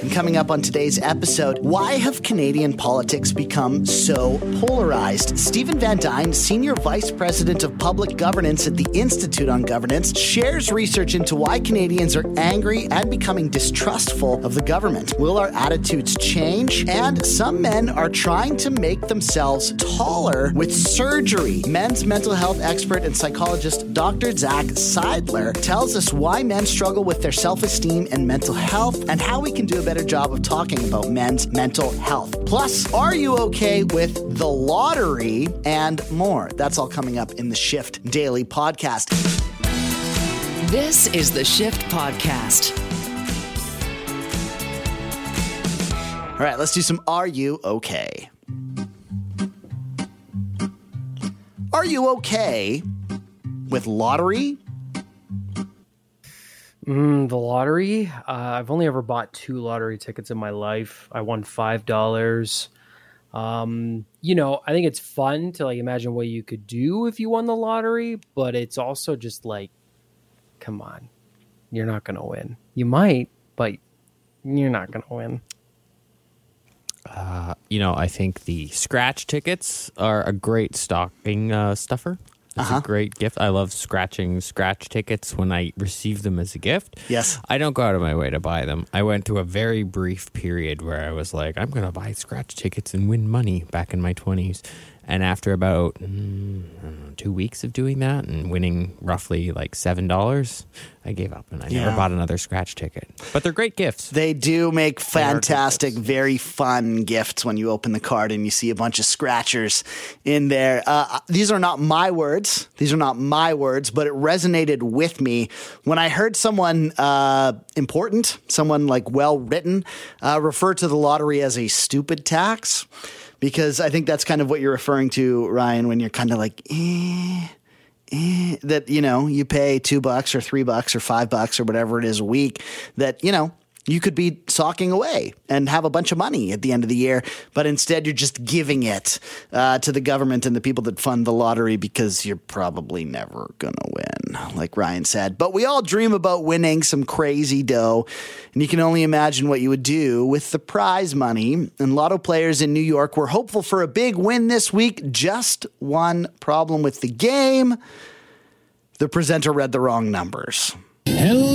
And coming up on today's episode, why have Canadian politics become so polarized? Stephen Van Dine, Senior Vice President of Public Governance at the Institute on Governance, shares research into why Canadians are angry and becoming distrustful of the government. Will our attitudes change? And some men are trying to make themselves taller with surgery. Men's mental health expert and psychologist Dr. Zac Seidler tells us why men struggle with their self esteem and mental health and how we can do better job of talking about men's mental health. Plus, are you okay with the lottery and more? That's all coming up in the Shift Daily Podcast. This is the Shift Podcast. All right, let's do some Are You Okay? Are you okay with lottery Mm, the lottery. Uh, I've only ever bought two lottery tickets in my life. I won five dollars. Um, you know, I think it's fun to like imagine what you could do if you won the lottery, but it's also just like, come on, you're not gonna win. You might, but you're not gonna win. Uh, you know, I think the scratch tickets are a great stocking uh, stuffer. It's Uh-huh. a great gift. I love scratching scratch tickets when I receive them as a gift. Yes. I don't go out of my way to buy them. I went through a very brief period where I was like, I'm going to buy scratch tickets and win money back in my 20s. And after about mm, know, two weeks of doing that and winning roughly like $7, I gave up and I Yeah. never bought another scratch ticket. But they're great gifts. They do make fantastic, very fun gifts when you open the card and you see a bunch of scratchers in there. Uh, these are not my words. These are not my words, but it resonated with me when I heard someone uh, important, someone like well written, uh, refer to the lottery as a stupid tax. Because I think that's kind of what you're referring to, Ryan, when you're kind of like, eh, eh, that you know you pay two bucks or three bucks or five bucks or whatever it is a week that you know you could be socking away and have a bunch of money at the end of the year but instead you're just giving it uh, to the government and the people that fund the lottery because you're probably never gonna win like ryan said. But we all dream about winning some crazy dough and you can only imagine what you would do with the prize money. And lotto players in new york were hopeful for a big win this week. Just one problem with the game. The presenter read the wrong numbers. Hello,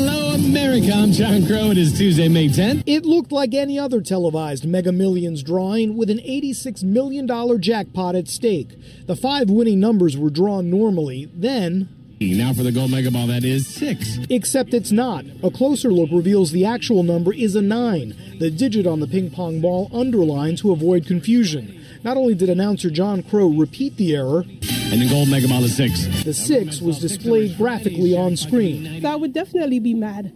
America. I'm John Crow. It is Tuesday, May 10th. It looked like any other televised Mega Millions drawing with an $86 million jackpot at stake. The five winning numbers were drawn normally, then. Now for the gold mega ball, that is six. Except it's not. A closer look reveals the actual number is a 9. The digit on the ping pong ball underlined to avoid confusion. Not only did announcer John Crow repeat the error, And the gold mega ball is six. the 6 was displayed graphically on screen. So I would definitely be mad.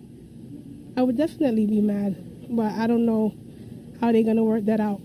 I would definitely be mad, but I don't know how they're gonna work that out.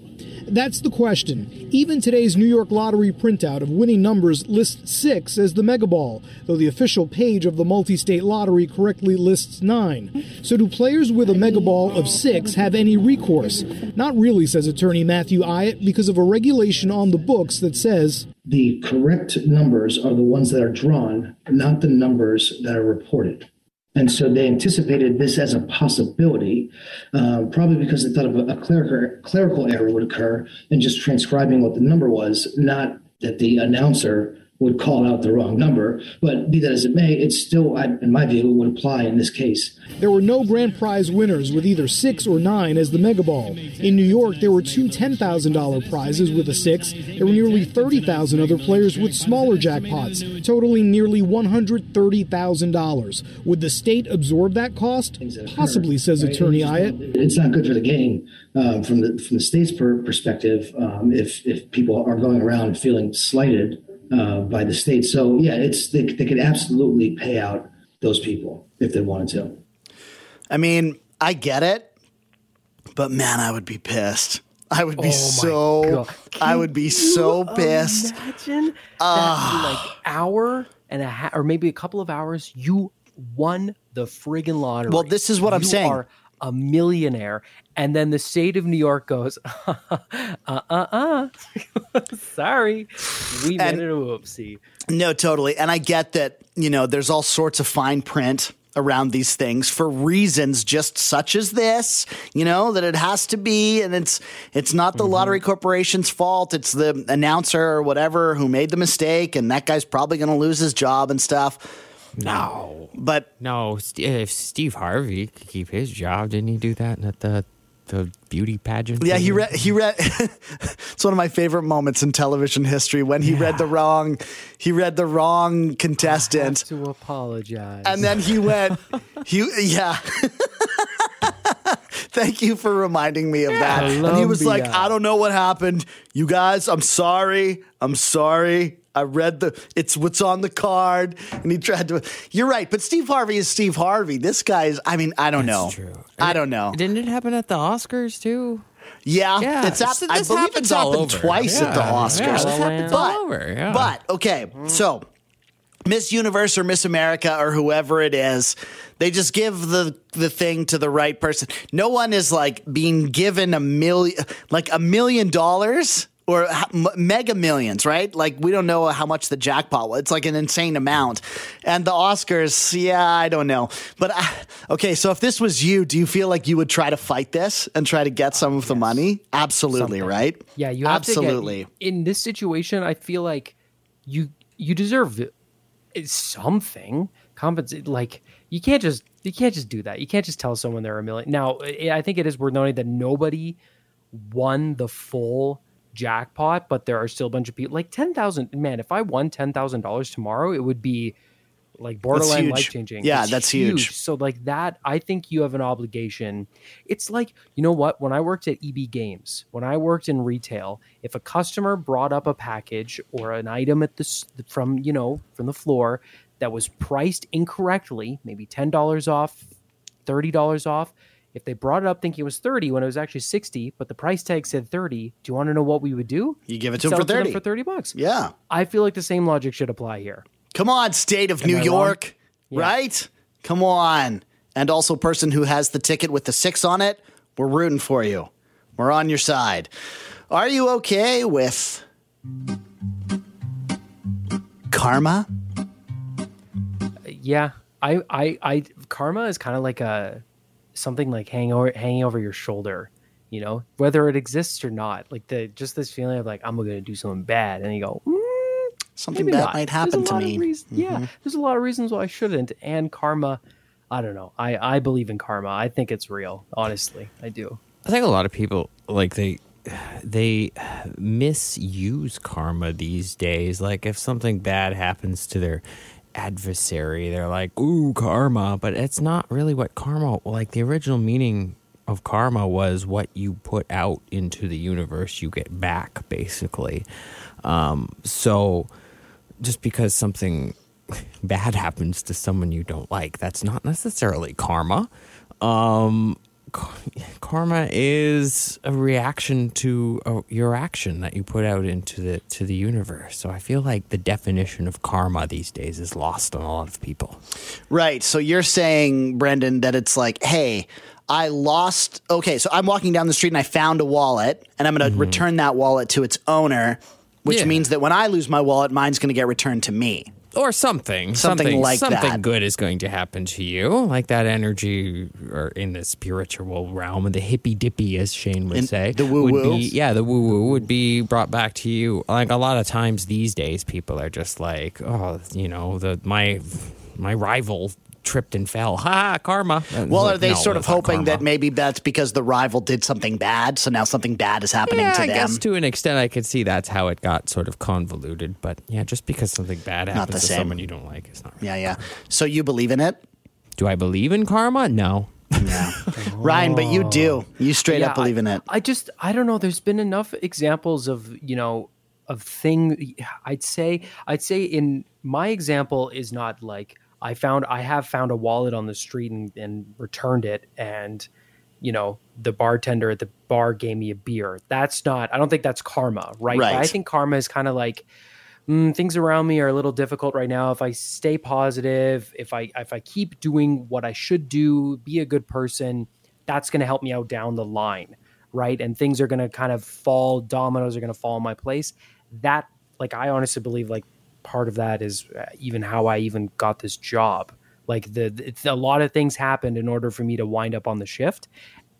That's the question. Even today's New York Lottery printout of winning numbers lists 6 as the Mega Ball, though the official page of the multi state lottery correctly lists 9. So, do players with a Mega Ball of 6 have any recourse? Not really, says attorney Matthew Iott, because of a regulation on the books that says the correct numbers are the ones that are drawn, not the numbers that are reported. And so they anticipated this as a possibility, uh, probably because they thought of a, a clerical, clerical error would occur in just transcribing what the number was, not that the announcer would call out the wrong number. But be that as it may, it still, in my view, would apply in this case. there were no grand prize winners with either 6 or 9 as the Mega Ball. In New York, there were two $10,000 prizes with a 6. There were nearly 30,000 other players with smaller jackpots, totaling nearly $130,000. Would the state absorb that cost? Possibly, says attorney And It's not good for the game um, from the from the state's per- perspective um, if if people are going around feeling slighted uh, by the state. So yeah, it's they, they could absolutely pay out those people if they wanted to. I mean, I get it, but man, I would be pissed. I would be Oh so. God. I would be so pissed. Imagine Ah. that like hour and a half, or maybe a couple of hours, you won the friggin' lottery. Well, this is what I'm You saying. A millionaire, and then the state of New York goes, uh uh uh, sorry, we made And- it a whoopsie. No, totally. And I get that, you know, there's all sorts of fine print around these things for reasons just such as this, you know, that it has to be and it's it's not the lottery corporation's fault, it's the announcer or whatever who made the mistake and that guy's probably going to lose his job and stuff. No. But No, if Steve Harvey could keep his job, didn't he do that at the the beauty pageant? Yeah, he read. He read. it's one of my favorite moments in television history when he read the wrong. He read the wrong contestant, to apologize. and then he went. He yeah. Thank you for reminding me of that. And he was like, "I don't know what happened, you guys. I'm sorry. I'm sorry." I read the it's what's on the card, and he tried to. You're right, but Steve Harvey is Steve Harvey. This guy's. I mean, I don't know. True. I don't know. Didn't it happen at the Oscars too? Yeah, Yeah, it's hap- so I this believe happens it's all happened over. twice at the Oscars. yeah, this La happens all but, over. Yeah. but okay, so Miss Universe or Miss America or whoever it is, they just give the the thing to the right person. No one is like being given a million, like a million dollars. Or mega millions, right? Like we don't know how much the jackpot was. It's like an insane amount, and the Oscars, yeah, I don't know. But uh, okay, so if this was you, do you feel like you would try to fight this and try to get some of the money? Absolutely, Something. right? Yeah, you have absolutely. Get, in this situation, I feel like you you deserve it- it's something compensate. Like you can't just you can't just do that. You can't just tell someone they're a million. Now, I I think it is worth noting that nobody won the full jackpot, but there are still a bunch of people. Like ten thousand. Man, if I won ten thousand dollars tomorrow, it would be like borderline life changing. Yeah, that's huge. So like that, I think you have an obligation. It's like you know what? When I worked at EB Games, when I worked in retail, if a customer brought up a package or an item at this from you know from the floor that was priced incorrectly, maybe ten dollars off, thirty dollars off. If they brought it up thinking it was thirty when it was actually sixty, but the price tag said thirty, do you want to know what we would do? You give it to Sell them for thirty. for thirty bucks. yeah. I feel like the same logic should apply here. Come on, state of New I? York, Yeah. right? Come on. And also, person who has the ticket with the six on it, we're rooting for you. We're on your side. Are you okay with karma? Uh, yeah i i i karma is kind of like a something like hanging over hanging over your shoulder you know whether it exists or not like the just this feeling of like i'm gonna do something bad and you go mm, Something maybe bad not. might happen to lot of me. Mm-hmm. yeah there's a lot of reasons why i shouldn't and karma i don't know i i believe in karma i think it's real honestly i do I think a lot of people like they they misuse karma these days. Like if something bad happens to their adversary, they're like, "Ooh, karma," but it's not really what karma. Like the original meaning of karma was what you put out into the universe, you get back, basically. Um, so just because something bad happens to someone you don't like, that's not necessarily karma. Um, karma is a reaction to uh, your action that you put out into the to the universe. So I feel like the definition of karma these days is lost on a lot of people. Right. So you're saying, Brendan, that it's like, hey, I lost. Okay, so I'm walking down the street and I found a wallet, and I'm going to return that wallet to its owner, which Yeah. means that when I lose my wallet, mine's going to get returned to me. Or something, Something like something that. good is going to happen to you, like that energy, or in the spiritual realm, the hippy dippy, as Shane would say, the woo woo? yeah, the woo woo would be brought back to you. Like a lot of times these days, people are just like, oh, you know, the my my rival tripped and fell, ha, karma. Well, Like, are they no, sort of hoping that maybe that's because the rival did something bad, so now something bad is happening Yeah, to I them? guess to an extent, I could see that's how it got sort of convoluted. But yeah, just because something bad the happens to same. someone you don't like, it's not. Really yeah, yeah. So you believe in it? Do I believe in karma? No. Yeah, Ryan, but you do. You straight up believe I, in it. I just I don't know. There's been enough examples of you know of thing. I'd say I'd say in my example is not like I found I have found a wallet on the street and, and returned it and you know the bartender at the bar gave me a beer. That's not. I don't think that's karma, right? But I think karma is kind of like. Mm, things around me are a little difficult right now. If I stay positive, if I if I keep doing what I should do, be a good person, that's going to help me out down the line, right? And things are going to kind of fall, dominoes are going to fall in my place. That, like, I honestly believe, like, part of that is uh, even how I even got this job, Like the a lot of things happened in order for me to wind up on the shift,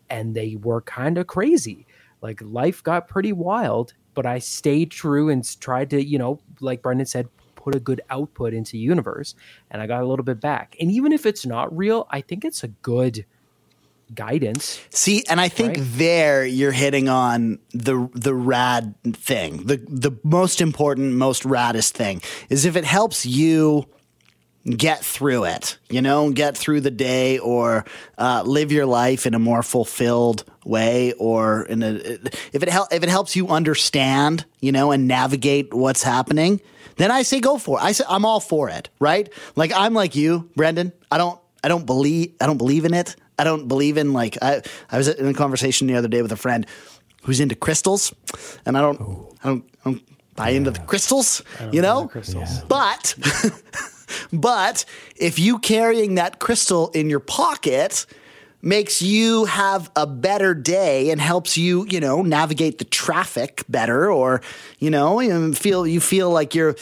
and they were kind of crazy. Like life got pretty wild, but I stayed true and tried to, you know, like Brendan said, put a good output into universe, and I got a little bit back. And even if it's not real, I think it's a good guidance. See, and I think Right. there you're hitting on the the rad thing. The the most important, most raddest thing is if it helps you get through it, you know, get through the day or uh, live your life in a more fulfilled way or in a if it hel- if it helps you understand, you know, and navigate what's happening, then I say go for it. I say I'm all for it, right? Like I'm like you, Brendan. I don't I don't believe I don't believe in it. I don't believe in like I I was in a conversation the other day with a friend who's into crystals and I don't I don't I don't buy into the crystals, you know? crystals But but if you carrying that crystal in your pocket makes you have a better day and helps you, you know, navigate the traffic better or, you know, you feel you feel like you're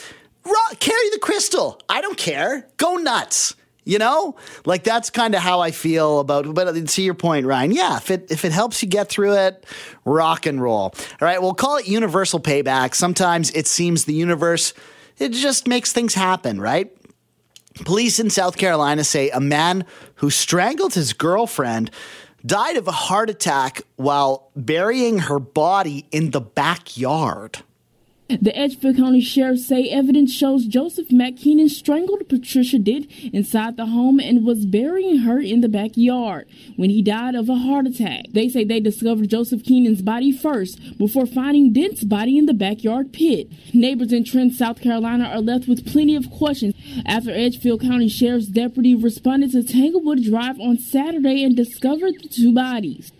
"Ru- carry the crystal. I don't care. Go nuts. You know, like that's kind of how I feel about. But to your point, Ryan, yeah, if it if it helps you get through it, rock and roll. All right, we'll call it universal payback. Sometimes it seems the universe it just makes things happen, right? Police in South Carolina say a man who strangled his girlfriend died of a heart attack while burying her body in the backyard. The Edgefield County Sheriff say evidence shows Joseph McKeenan strangled Patricia Ditt inside the home and was burying her in the backyard when he died of a heart attack. They say they discovered Joseph Keenan's body first before finding Ditt's body in the backyard pit. Neighbors in Trent, South Carolina are left with plenty of questions after Edgefield County Sheriff's deputy responded to Tanglewood Drive on Saturday and discovered the two bodies.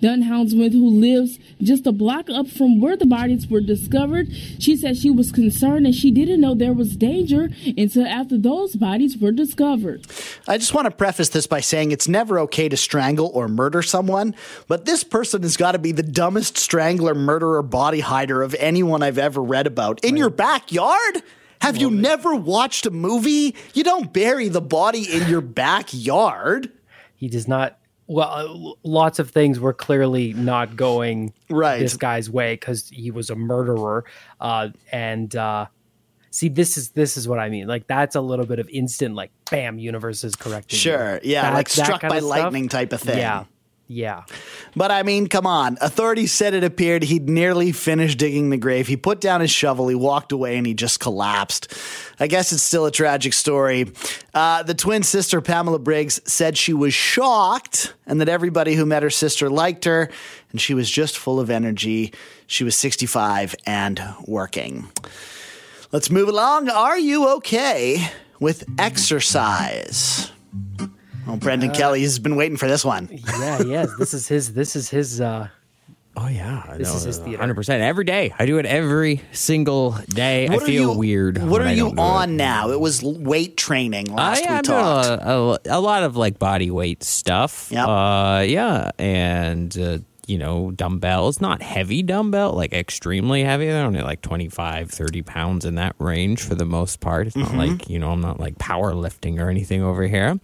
Dunn Houndsmith, who lives just a block up from where the bodies were discovered, she said she was concerned and she didn't know there was danger until after those bodies were discovered. I just want to preface this by saying it's never okay to strangle or murder someone, but this person has got to be the dumbest strangler, murderer, body hider of anyone I've ever read about. In your backyard? Have you never watched a movie? You don't bury the body in your backyard. He does not. Well, uh, lots of things were clearly not going Right. this guy's way because he was a murderer. Uh, and uh, see, this is this is what I mean. Like that's a little bit of instant, like bam, universe is correcting. you. Sure. Yeah, That- like struck by lightning type of thing. Yeah, yeah. But I mean, come on. Authorities said it appeared he'd nearly finished digging the grave. He put down his shovel, he walked away, and he just collapsed. I guess it's still a tragic story. Uh, the twin sister, Pamela Briggs, said she was shocked and that everybody who met her sister liked her, and she was just full of energy. She was 65 and working. Let's move along. Are you okay with exercise? Oh, Brendan Kelly has been waiting for this one. Yeah, yes. This is his. This is his. uh Oh yeah, This is his theater. Hundred percent every day. I do it every single day. I What are feel you- weird. What are you on it. now? It was weight training Uh, last yeah, we I'm doing talked. a, a, a lot of like body weight stuff. Yep. Uh, yeah, and uh, you know dumbbells, not heavy dumbbell, like extremely heavy. They're only like 25, 30 pounds in that range for the most part. It's Mm-hmm. not like you know I'm not like powerlifting or anything over here.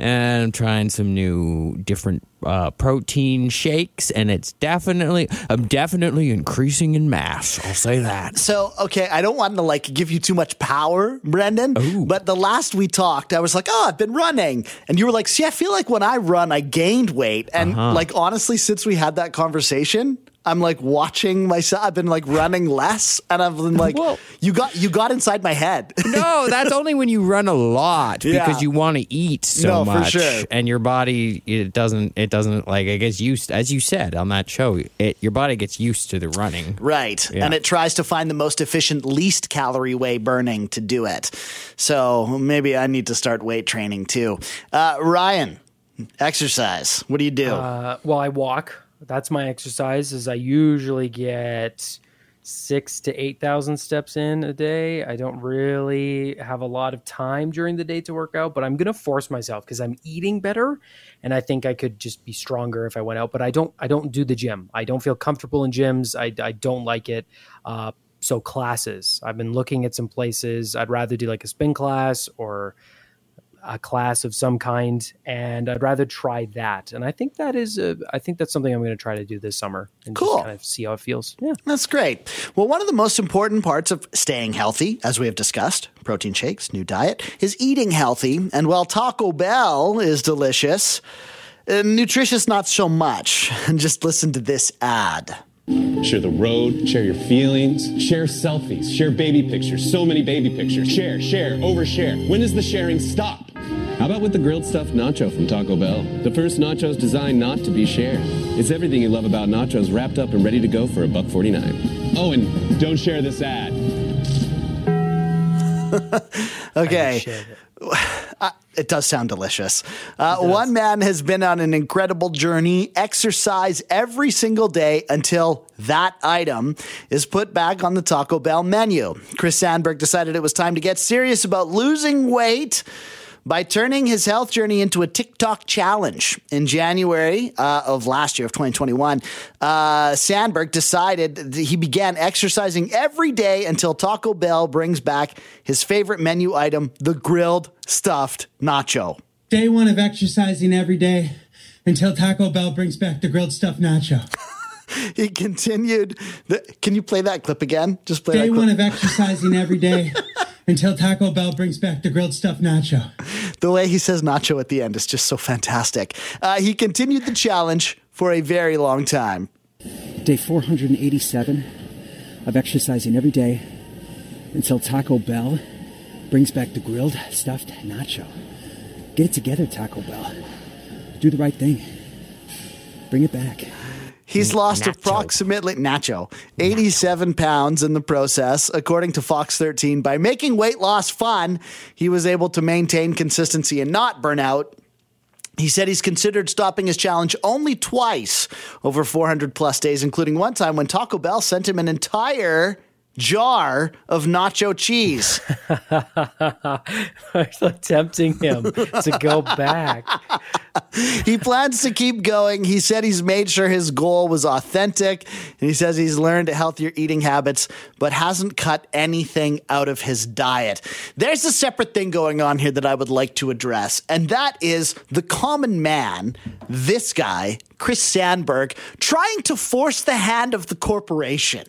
And I'm trying some new different uh, protein shakes, and it's definitely I'm definitely increasing in mass. I'll say that. So, okay, I don't want to like give you too much power, Brendan, Ooh. but the last we talked, I was like, oh, I've been running. And you were like, see, I feel like when I run, I gained weight. And Uh-huh. like, honestly, since we had that conversation, I'm like watching myself. I've been like running less, and I've been like, Whoa. you got you got inside my head. No, that's only when you run a lot Yeah. because you want to eat so No, for much, sure. and your body it doesn't it doesn't like it gets used as you said on that show. It your body gets used to the running. Right. Yeah. And it tries to find the most efficient, least calorie way burning to do it. So maybe I need to start weight training too. Uh, Ryan, exercise. What do you do? Uh, well, I walk. That's my exercise. Is I usually get six to eight thousand steps in a day. I don't really have a lot of time during the day to work out, but I'm gonna force myself because I'm eating better, and I think I could just be stronger if I went out. But I don't. I don't do the gym. I don't feel comfortable in gyms. I, I don't like it. Uh, so classes. I've been looking at some places. I'd rather do like a spin class or a class of some kind, and I'd rather try that. And I think that is, a, I think that's something I'm going to try to do this summer and Cool. just kind of see how it feels. Yeah. That's great. Well, one of the most important parts of staying healthy, as we have discussed, protein shakes, new diet, is eating healthy. And while Taco Bell is delicious, uh, nutritious not so much. And just listen to this ad. Share the road, share your feelings, share selfies, share baby pictures, so many baby pictures. Share, share, overshare. When does the sharing stop? How about with the grilled stuffed nacho from Taco Bell? The first nachos designed not to be shared. It's everything you love about nachos wrapped up and ready to go for a buck 49. Oh, and don't share this ad. Okay. Shared it. Uh, it does sound delicious. Uh, one man has been on an incredible journey, exercise every single day until that item is put back on the Taco Bell menu. Chris Sandberg decided it was time to get serious about losing weight by turning his health journey into a TikTok challenge. In January uh, of last year, of 2021, uh, Sandberg decided that he began exercising every day until Taco Bell brings back his favorite menu item, the grilled stuffed nacho. Day one of exercising every day until Taco Bell brings back the grilled stuffed nacho. He continued. The, can you play that clip again? Just play Day one of exercising every day until Taco Bell brings back the grilled stuffed nacho. The way he says nacho at the end is just so fantastic. Uh, he continued the challenge for a very long time. Day 487 of exercising every day until Taco Bell brings back the grilled stuffed nacho. Get it together, Taco Bell. Do the right thing. Bring it back. He's lost Nacho. approximately Nacho 87 pounds in the process, according to Fox 13. By making weight loss fun, he was able to maintain consistency and not burn out. He said he's considered stopping his challenge only twice over 400 plus days, including one time when Taco Bell sent him an entire jar of nacho cheese. tempting him to go back. he plans to keep going. He said he's made sure his goal was authentic. And he says he's learned healthier eating habits, but hasn't cut anything out of his diet. There's a separate thing going on here that I would like to address, and that is the common man, this guy, Chris Sandberg, trying to force the hand of the corporation.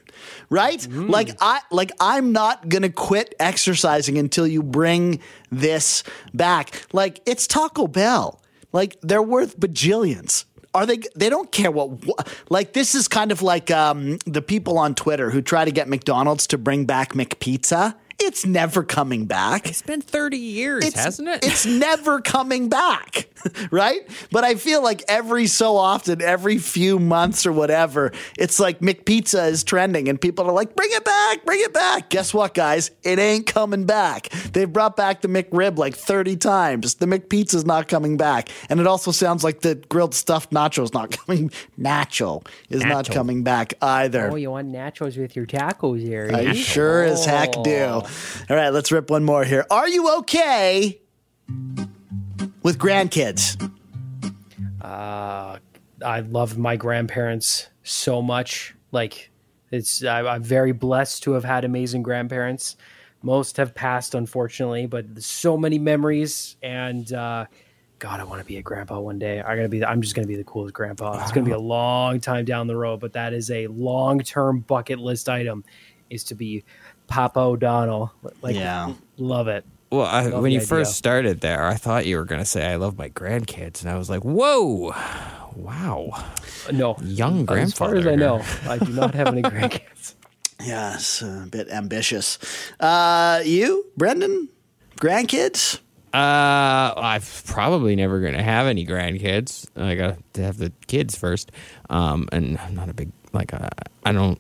Right? Like I like I'm not going to quit exercising until you bring this back. Like it's Taco Bell. Like they're worth bajillions. Are they? They don't care what. wha- Like this is kind of like um, the people on Twitter who try to get McDonald's to bring back McPizza. It's never coming back. It's been 30 years, It's, hasn't it? It's never coming back, right? But I feel like every so often, every few months or whatever, it's like McPizza is trending and people are like, bring it back, bring it back. Guess what, guys? It ain't coming back. They've brought back the McRib like 30 times. The McPizza's not coming back. And it also sounds like the grilled stuffed nacho's not coming. Nacho is not coming back either. Oh, you want nachos with your tacos here? I sure as heck do. Oh. All right, let's rip one more here. Are you okay with grandkids? Uh, I love my grandparents so much. Like, it's I, I'm very blessed to have had amazing grandparents. Most have passed, unfortunately, but so many memories. And uh, God, I want to be a grandpa one day. I gotta be. I'm just gonna be the coolest grandpa. It's gonna be a long time down the road, but that is a long term bucket list item. Is to be Papa O'Donnell. Like, Yeah. love it. Well, I, Love when you idea. first started there, I thought you were going to say, I love my grandkids. And I was like, whoa, wow. No, Young grandfather. As far as I know, I do not have any grandkids. Yes, a bit ambitious. Uh, you, Brendan, grandkids? Uh, I'm probably never going to have any grandkids. I got to have the kids first. Um, and I'm not a big, like, uh, I don't,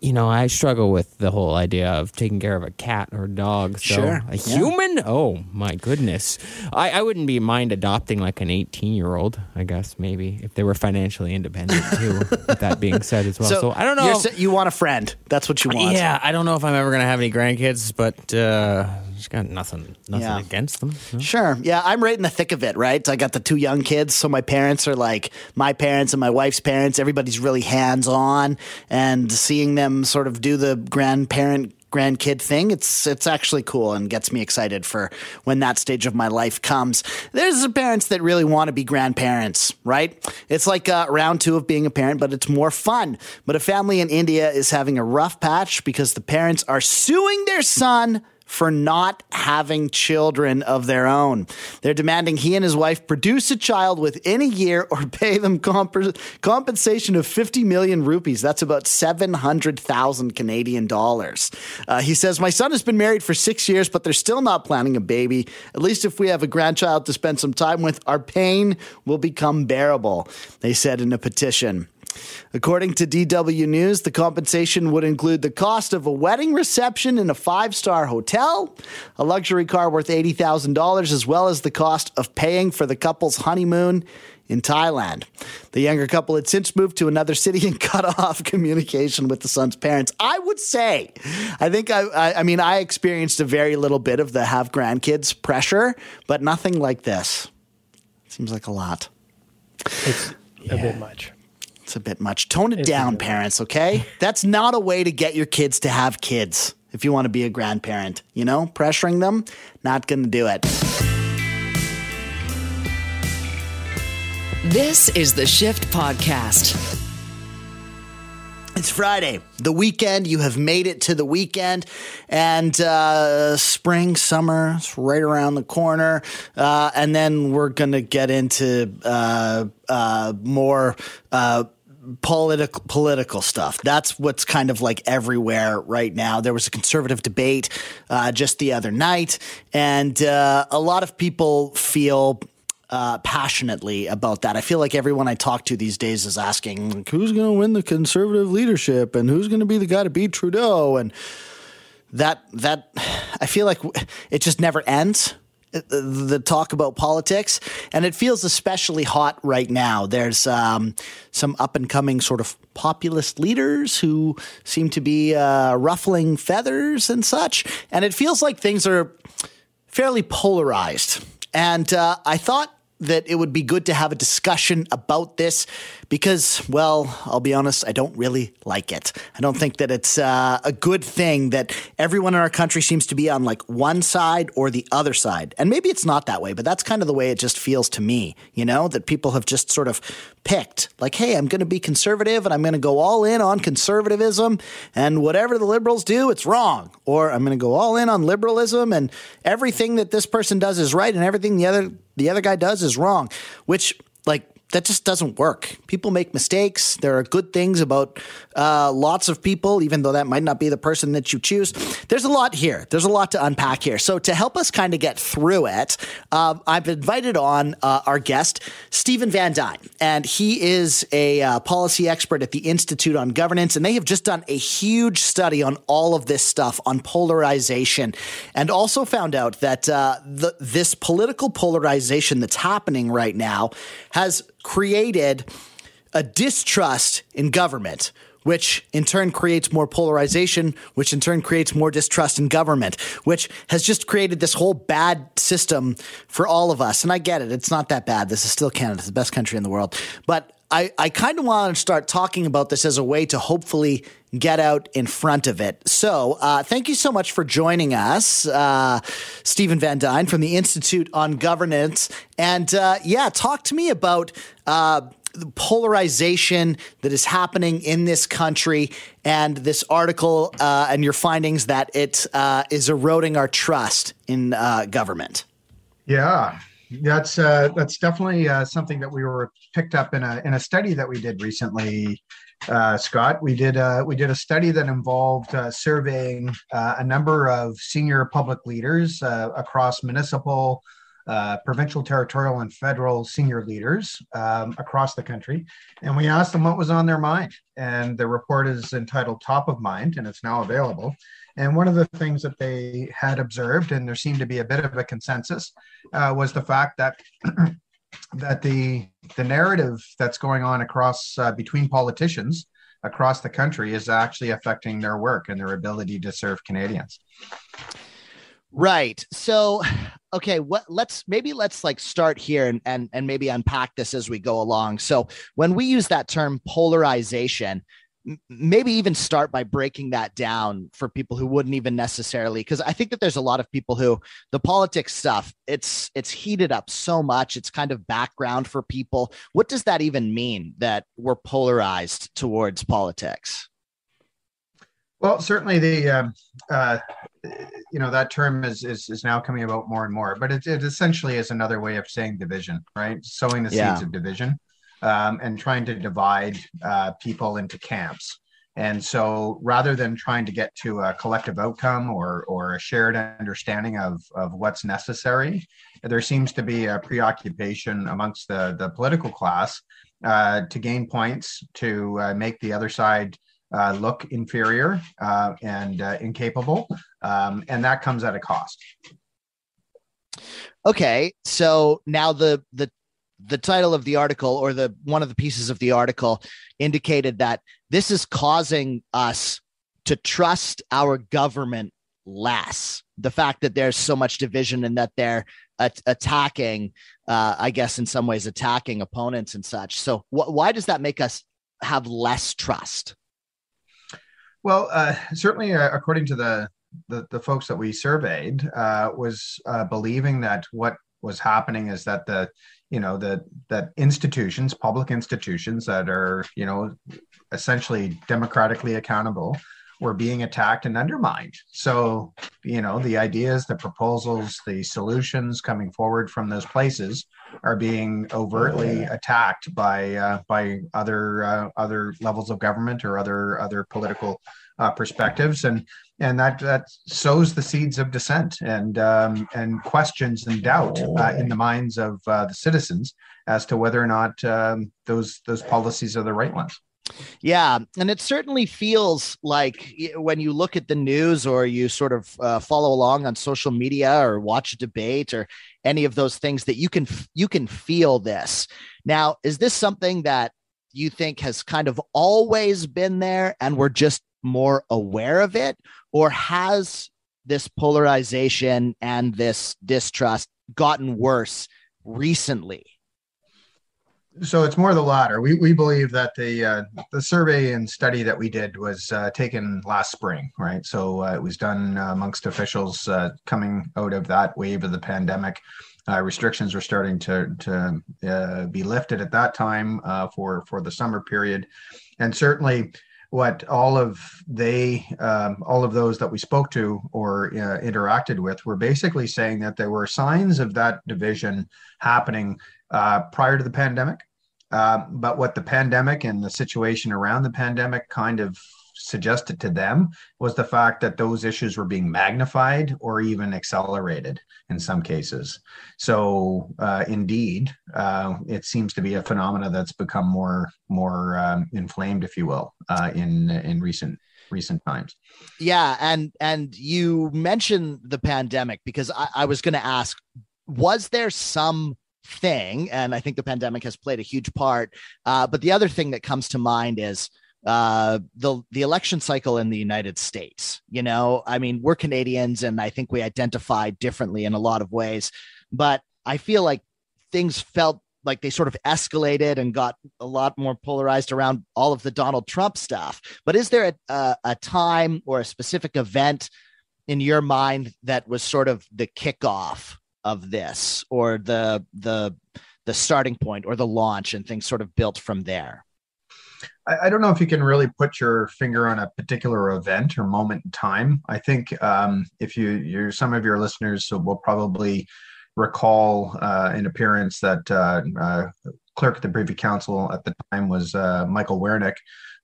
you know, I struggle with the whole idea of taking care of a cat or a dog. So Sure, a yeah. human? Oh my goodness. I, I wouldn't be mind adopting like an 18 year old, I guess, maybe, if they were financially independent too, with that being said as well. So, I don't know. you're you want a friend. That's what you want. Yeah, I don't know if I'm ever going to have any grandkids, but uh, just got nothing, nothing Yeah. against them. no. Sure. Yeah, I'm right in the thick of it, right? I got the two young kids, so my parents are like my parents and my wife's parents. Everybody's really hands on, and seeing them sort of do the grandparent grandkid thing. It's it's actually cool and gets me excited for when that stage of my life comes. There's parents that really want to be grandparents, right? It's like uh, round two of being a parent, but it's more fun. But a family in India is having a rough patch because the parents are suing their son for not having children of their own. They're demanding he and his wife produce a child within a year or pay them comp- compensation of 50 million rupees. That's about 700,000 Canadian dollars. Uh, he says, My son has been married for six years, but they're still not planning a baby. At least if we have a grandchild to spend some time with, our pain will become bearable, they said in a petition. According to DW News, the compensation would include the cost of a wedding reception in a five star hotel, a luxury car worth $80,000, as well as the cost of paying for the couple's honeymoon in Thailand. The younger couple had since moved to another city and cut off communication with the son's parents. I would say, I think I, I, I mean, I experienced a very little bit of the have grandkids pressure, but nothing like this. Seems like a lot. It's a bit much. It's a bit much. Tone it down, parents, okay? That's not a way to get your kids to have kids if you want to be a grandparent. You know, pressuring them, not going to do it. This is the Shift Podcast. It's Friday, the weekend. You have made it to the weekend, and uh, spring, summer, is right around the corner. Uh, and then we're going to get into uh, uh more uh, political political stuff. That's what's kind of like everywhere right now. There was a conservative debate uh, just the other night, and uh, a lot of people feel. Uh, passionately about that. I feel like everyone I talk to these days is asking like, who's going to win the conservative leadership and who's going to be the guy to beat Trudeau and that that I feel like it just never ends the talk about politics, and it feels especially hot right now. There's um, some up and coming sort of populist leaders who seem to be uh, ruffling feathers and such, and it feels like things are fairly polarized. And uh, I thought that it would be good to have a discussion about this because, well, I'll be honest, I don't really like it. I don't think that it's uh, a good thing that everyone in our country seems to be on like one side or the other side. And maybe it's not that way, but that's kind of the way it just feels to me, you know, that people have just sort of picked like, hey, I'm going to be conservative and I'm going to go all in on conservatism and whatever the liberals do, it's wrong. Or I'm going to go all in on liberalism and everything that this person does is right and everything the other the other guy does is wrong, which like that just doesn't work. People make mistakes. There are good things about uh, lots of people, even though that might not be the person that you choose. There's a lot here. There's a lot to unpack here. So, to help us kind of get through it, uh, I've invited on uh, our guest, Stephen Van Dine, and he is a uh, policy expert at the Institute on Governance, and they have just done a huge study on all of this stuff on polarization, and also found out that uh, the, this political polarization that's happening right now has created a distrust in government, which in turn creates more polarization, which in turn creates more distrust in government, which has just created this whole bad system for all of us. And I get it, it's not that bad. This is still Canada, it's the best country in the world. But I, I kind of want to start talking about this as a way to hopefully get out in front of it. So, uh, thank you so much for joining us, uh, Stephen Van Dine from the Institute on Governance. And uh, yeah, talk to me about uh, the polarization that is happening in this country and this article uh, and your findings that it uh, is eroding our trust in government. Yeah, that's uh, that's definitely uh, something that we were picked up in a in a study that we did recently. Uh, Scott, we did uh, we did a study that involved uh, surveying uh, a number of senior public leaders across municipal, provincial, territorial, and federal senior leaders um, across the country, and we asked them what was on their mind. And the report is entitled "Top of Mind," and it's now available. And one of the things that they had observed, and there seemed to be a bit of a consensus, uh, was the fact that that the the narrative that's going on across uh, between politicians across the country is actually affecting their work and their ability to serve Canadians. Right. So, okay, what let's maybe let's like start here and and and maybe unpack this as we go along. So, when we use that term polarization, maybe even start by breaking that down for people who wouldn't even necessarily because i think that there's a lot of people who the politics stuff it's it's heated up so much. It's kind of background for people. What does that even mean that we're polarized towards politics? Well certainly the um, uh, you know that term is, is is now coming about more and more but it, it essentially is another way of saying division right? Sowing the yeah. seeds of division um, and trying to divide uh, people into camps. And so rather than trying to get to a collective outcome or, or a shared understanding of, of what's necessary, there seems to be a preoccupation amongst the, the political class uh, to gain points, to uh, make the other side uh, look inferior uh, and uh, incapable. Um, and that comes at a cost. Okay, so now the the the title of the article or the one of the pieces of the article indicated that this is causing us to trust our government less. The fact that there's so much division and that they're attacking uh, i guess in some ways attacking opponents and such. So wh- why does that make us have less trust? Well uh, certainly uh, according to the, the, the folks that we surveyed uh, was uh, believing that what was happening is that the you know that that institutions public institutions that are you know essentially democratically accountable were being attacked and undermined. So you know the ideas the proposals the solutions coming forward from those places are being overtly attacked by uh, by other uh, other levels of government or other other political uh, perspectives and and that that sows the seeds of dissent and um, and questions and doubt uh, in the minds of uh, the citizens as to whether or not um, those those policies are the right ones. Yeah, and it certainly feels like when you look at the news or you sort of uh, follow along on social media or watch a debate or any of those things that you can you can feel this. Now, is this something that you think has kind of always been there and we're just more aware of it or has this polarization and this distrust gotten worse recently so it's more the latter. We, we believe that the uh, the survey and study that we did was uh, taken last spring, right? So uh, it was done uh, amongst officials uh, coming out of that wave of the pandemic. Uh, restrictions were starting to to be lifted at that time for for the summer period, and certainly what all of they um, all of those that we spoke to or uh, interacted with were basically saying that there were signs of that division happening uh, prior to the pandemic. Uh, but what the pandemic and the situation around the pandemic kind of suggested to them was the fact that those issues were being magnified or even accelerated in some cases. So, uh, indeed, uh, it seems to be a phenomena that's become more more um, inflamed, if you will, uh, in in recent recent times. Yeah, and and you mentioned the pandemic because I, I was going to ask, was there some thing, and I think the pandemic has played a huge part. Uh, but the other thing that comes to mind is uh, the the election cycle in the United States. You know, I mean, we're Canadians, and I think we identify differently in a lot of ways. But I feel like things felt like they sort of escalated and got a lot more polarized around all of the Donald Trump stuff. But is there a, a, a time or a specific event in your mind that was sort of the kickoff of this, or the the the starting point, or the launch, and things sort of built from there? I, I, don't know if you can really put your finger on a particular event or moment in time. I think um, if you, you some of your listeners will probably recall uh, an appearance that uh, uh, clerk at the Privy Council at the time was uh, Michael Wernick.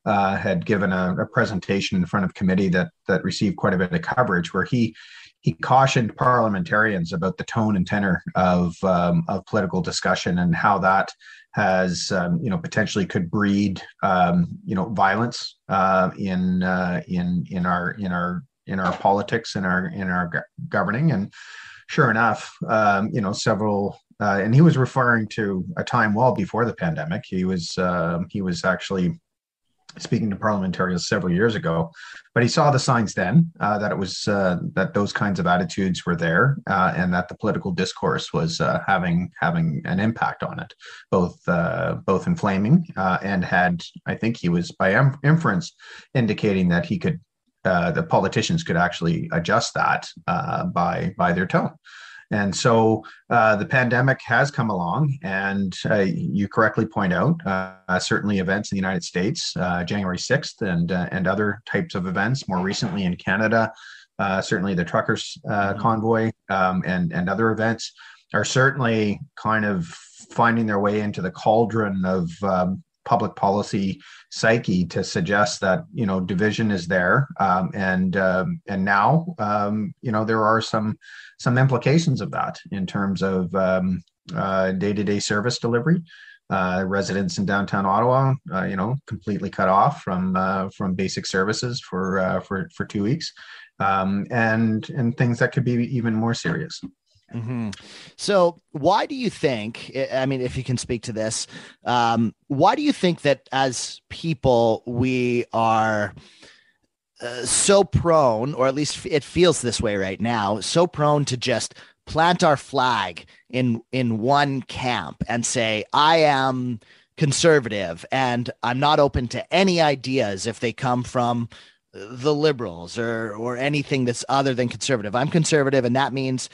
Uh, had given a, a, presentation in front of committee that that received quite a bit of coverage, where he he cautioned parliamentarians about the tone and tenor of um, of political discussion and how that has um, you know potentially could breed um, you know violence uh, in uh, in in our in our in our politics in our in our governing. And sure enough um, you know several uh, and he was referring to a time well before the pandemic. He was um, he was actually speaking to parliamentarians several years ago. But he saw the signs then uh, that it was uh, that those kinds of attitudes were there, uh, and that the political discourse was uh, having having an impact on it, both uh, both inflaming uh, and had I think he was by inference indicating that he could the politicians could actually adjust that by by their tone. And so uh, the pandemic has come along, and uh, you correctly point out uh, certainly events in the United States, uh, January 6th, and uh, and other types of events. More recently in Canada, uh, certainly the truckers mm-hmm. convoy um, and and other events are certainly kind of finding their way into the cauldron of um, public policy psyche to suggest that you know division is there. Um, and um, and now um, you know there are some some implications of that in terms of um, uh, day-to-day service delivery. Uh, residents in downtown Ottawa, uh, you know, completely cut off from uh, from basic services for uh, for for two weeks, um, and and things that could be even more serious. Mm-hmm. So, why do you think? I mean, if you can speak to this, um, why do you think that as people we are uh, so prone, or at least it feels this way right now, so prone to just plant our flag in in one camp and say, "I am." conservative and i'm not open to any ideas if they come from the liberals or or anything that's other than conservative i'm conservative and that means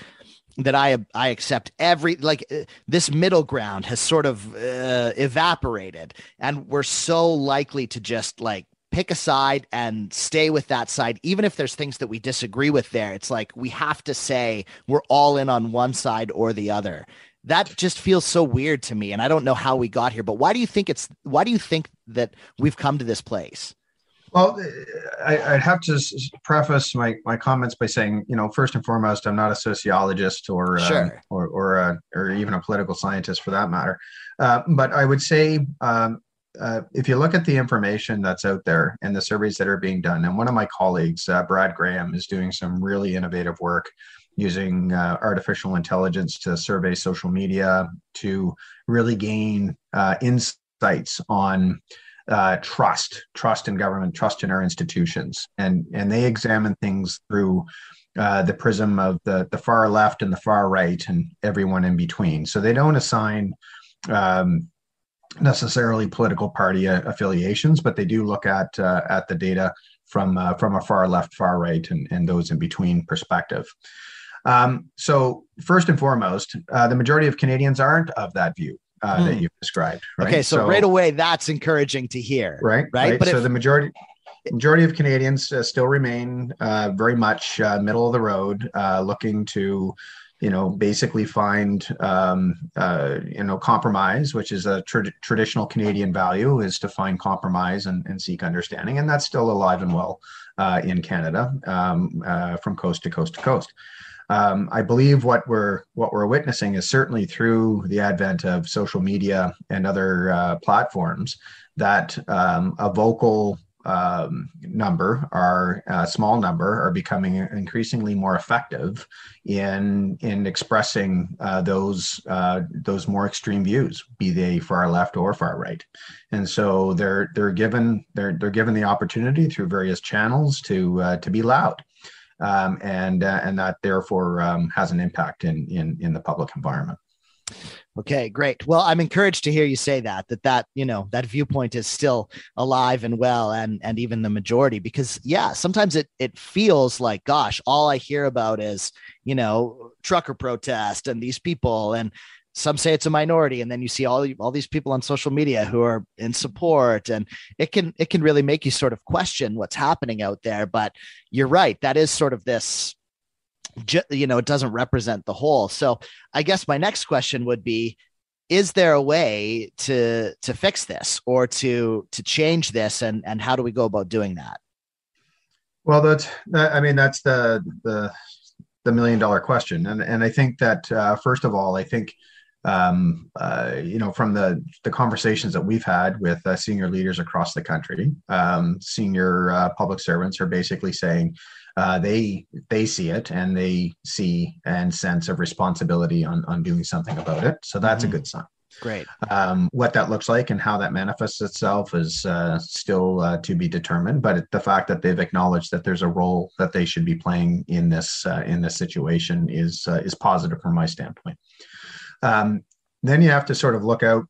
that I I accept every like uh, this middle ground has sort of uh, evaporated, and we're so likely to just like pick a side and stay with that side, even if there's things that we disagree with. There, it's like we have to say we're all in on one side or the other. That just feels so weird to me, and I don't know how we got here. But why do you think it's? Why do you think that we've come to this place? Well, I, would have to preface my, my comments by saying, you know, first and foremost, I'm not a sociologist or uh, sure. um, or or, a, or even a political scientist for that matter. Uh, but I would say, um, uh, if you look at the information that's out there and the surveys that are being done, and one of my colleagues, uh, Brad Graham, is doing some really innovative work using uh, artificial intelligence to survey social media to really gain uh, insights on uh, trust, trust in government, trust in our institutions, and and they examine things through uh, the prism of the the far left and the far right and everyone in between. So they don't assign um, necessarily political party uh, affiliations, but they do look at uh, at the data from uh, from a far left, far right, and and those in between perspective. Um, so first and foremost, uh, the majority of Canadians aren't of that view uh, mm. that hmm. you've described. Right? Okay, so, so, right away, that's encouraging to hear. Right, right. right? But so if, the majority majority of Canadians uh, still remain uh, very much uh, middle of the road, uh, looking to you know basically find um, uh, you know compromise, which is a tra- traditional Canadian value, is to find compromise and, and, seek understanding, and that's still alive and well in Canada um, from coast to coast to coast um, I believe what we're what we're witnessing is certainly through the advent of social media and other uh, platforms that um, a vocal um, number, our uh, small number, are becoming increasingly more effective in in expressing uh, those uh, those more extreme views, be they far left or far right. And so they're they're given they're they're given the opportunity through various channels to uh, to be loud um, and uh, and that therefore um, has an impact in in in the public environment. Okay, great. Well, I'm encouraged to hear you say that that that you know that viewpoint is still alive and well, and and even the majority. Because yeah, sometimes it it feels like, gosh, all I hear about is you know trucker protest and these people, and some say it's a minority and then you see all all these people on social media who are in support and it can it can really make you sort of question what's happening out there. But you're right that is sort of this you know it doesn't represent the whole. So i guess my next question would be is there a way to to fix this or to to change this and and how do we go about doing that? Well that's that, i mean that's the the the million dollar question. And and i think that uh, first of all i think um, uh, you know, from the the conversations that we've had with uh, senior leaders across the country, um, senior uh, public servants are basically saying uh, they they see it and they see and sense of responsibility on on doing something about it. So that's mm-hmm. a good sign. Great. Um, what that looks like and how that manifests itself is uh, still uh, to be determined. But the fact that they've acknowledged that there's a role that they should be playing in this uh, in this situation is uh, is positive from my standpoint. Um, then you have to sort of look out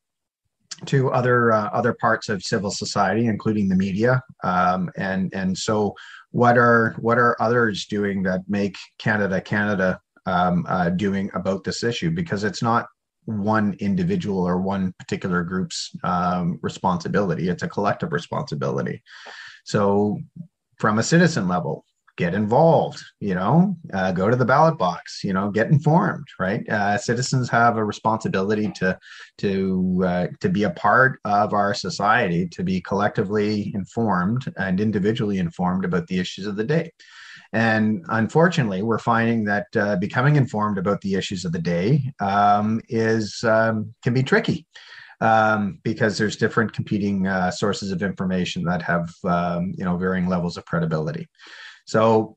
to other uh, other parts of civil society, including the media, um, and and so what are what are others doing that make Canada Canada um, uh, doing about this issue? Because it's not one individual or one particular group's um, responsibility; it's a collective responsibility. So, from a citizen level, get involved you know uh, go to the ballot box you know get informed right? Uh, citizens have a responsibility to to uh, to be a part of our society to be collectively informed and individually informed about the issues of the day. And unfortunately we're finding that uh, becoming informed about the issues of the day um, is um, can be tricky um, because there's different competing uh, sources of information that have um, you know varying levels of credibility so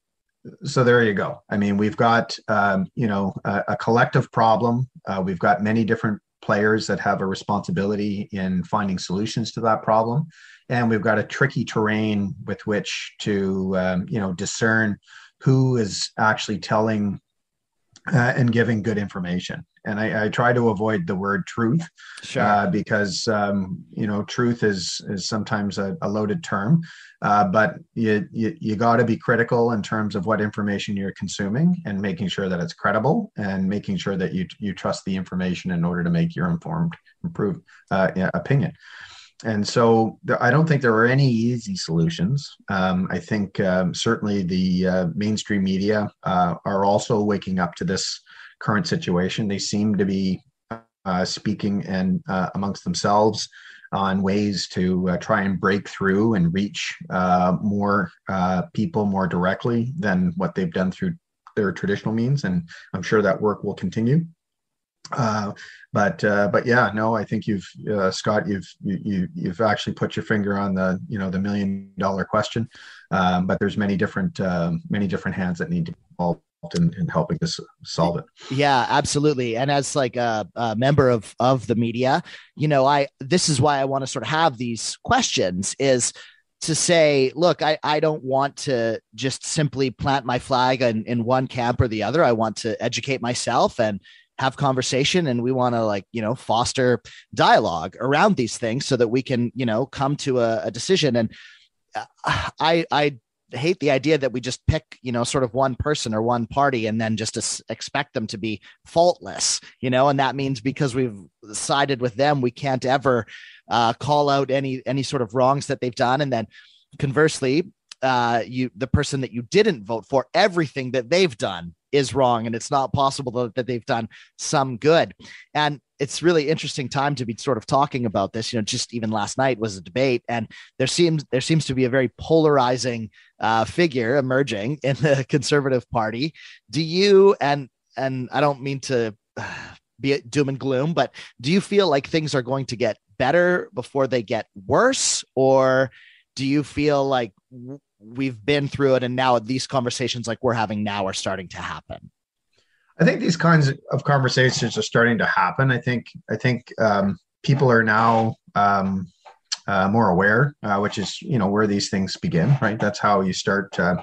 so there you go. I mean, we've got um, you know a, a collective problem. Uh, we've got many different players that have a responsibility in finding solutions to that problem, and we've got a tricky terrain with which to um, you know discern who is actually telling uh, and giving good information. And I, I, try to avoid the word truth sure. uh, because um, you know truth is is sometimes a, a loaded term, uh, but you you, you got to be critical in terms of what information you're consuming and making sure that it's credible and making sure that you you trust the information in order to make your informed improved uh, opinion. And so I don't think there are any easy solutions. Um, I think um, certainly the uh, mainstream media uh, are also waking up to this current situation. They seem to be uh, speaking and uh, amongst themselves on ways to uh, try and break through and reach uh, more people more directly than what they've done through their traditional means. And I'm sure that work will continue. Uh, but uh, but yeah, no, I think you've uh, Scott, you've you, you've actually put your finger on the you know the million dollar question. Um, but there's many different many different hands that need to be involved in, in, helping us solve it. Yeah, absolutely. And as like a, a, member of of the media, you know, I this is why I want to sort of have these questions is to say, look, I, I don't want to just simply plant my flag in, in one camp or the other. I want to educate myself and have conversation and we want to like you know foster dialogue around these things so that we can you know come to a, a decision and uh, i i hate the idea that we just pick you know sort of one person or one party and then just expect them to be faultless you know and that means because we've sided with them we can't ever uh, call out any any sort of wrongs that they've done. And then conversely uh, you the person that you didn't vote for everything that they've done is wrong and it's not possible that they've done some good. And it's really interesting time to be sort of talking about this you know just even last night was a debate and there seems there seems to be a very polarizing uh, figure emerging in the conservative party. Do you and and i don't mean to be doom and gloom but do you feel like things are going to get better before they get worse? Or do you feel like we've been through it and now these conversations like we're having now are starting to happen i think these kinds of conversations are starting to happen. I think i think um, people are now um, uh, more aware uh, which is you know where these things begin right? That's how you start uh,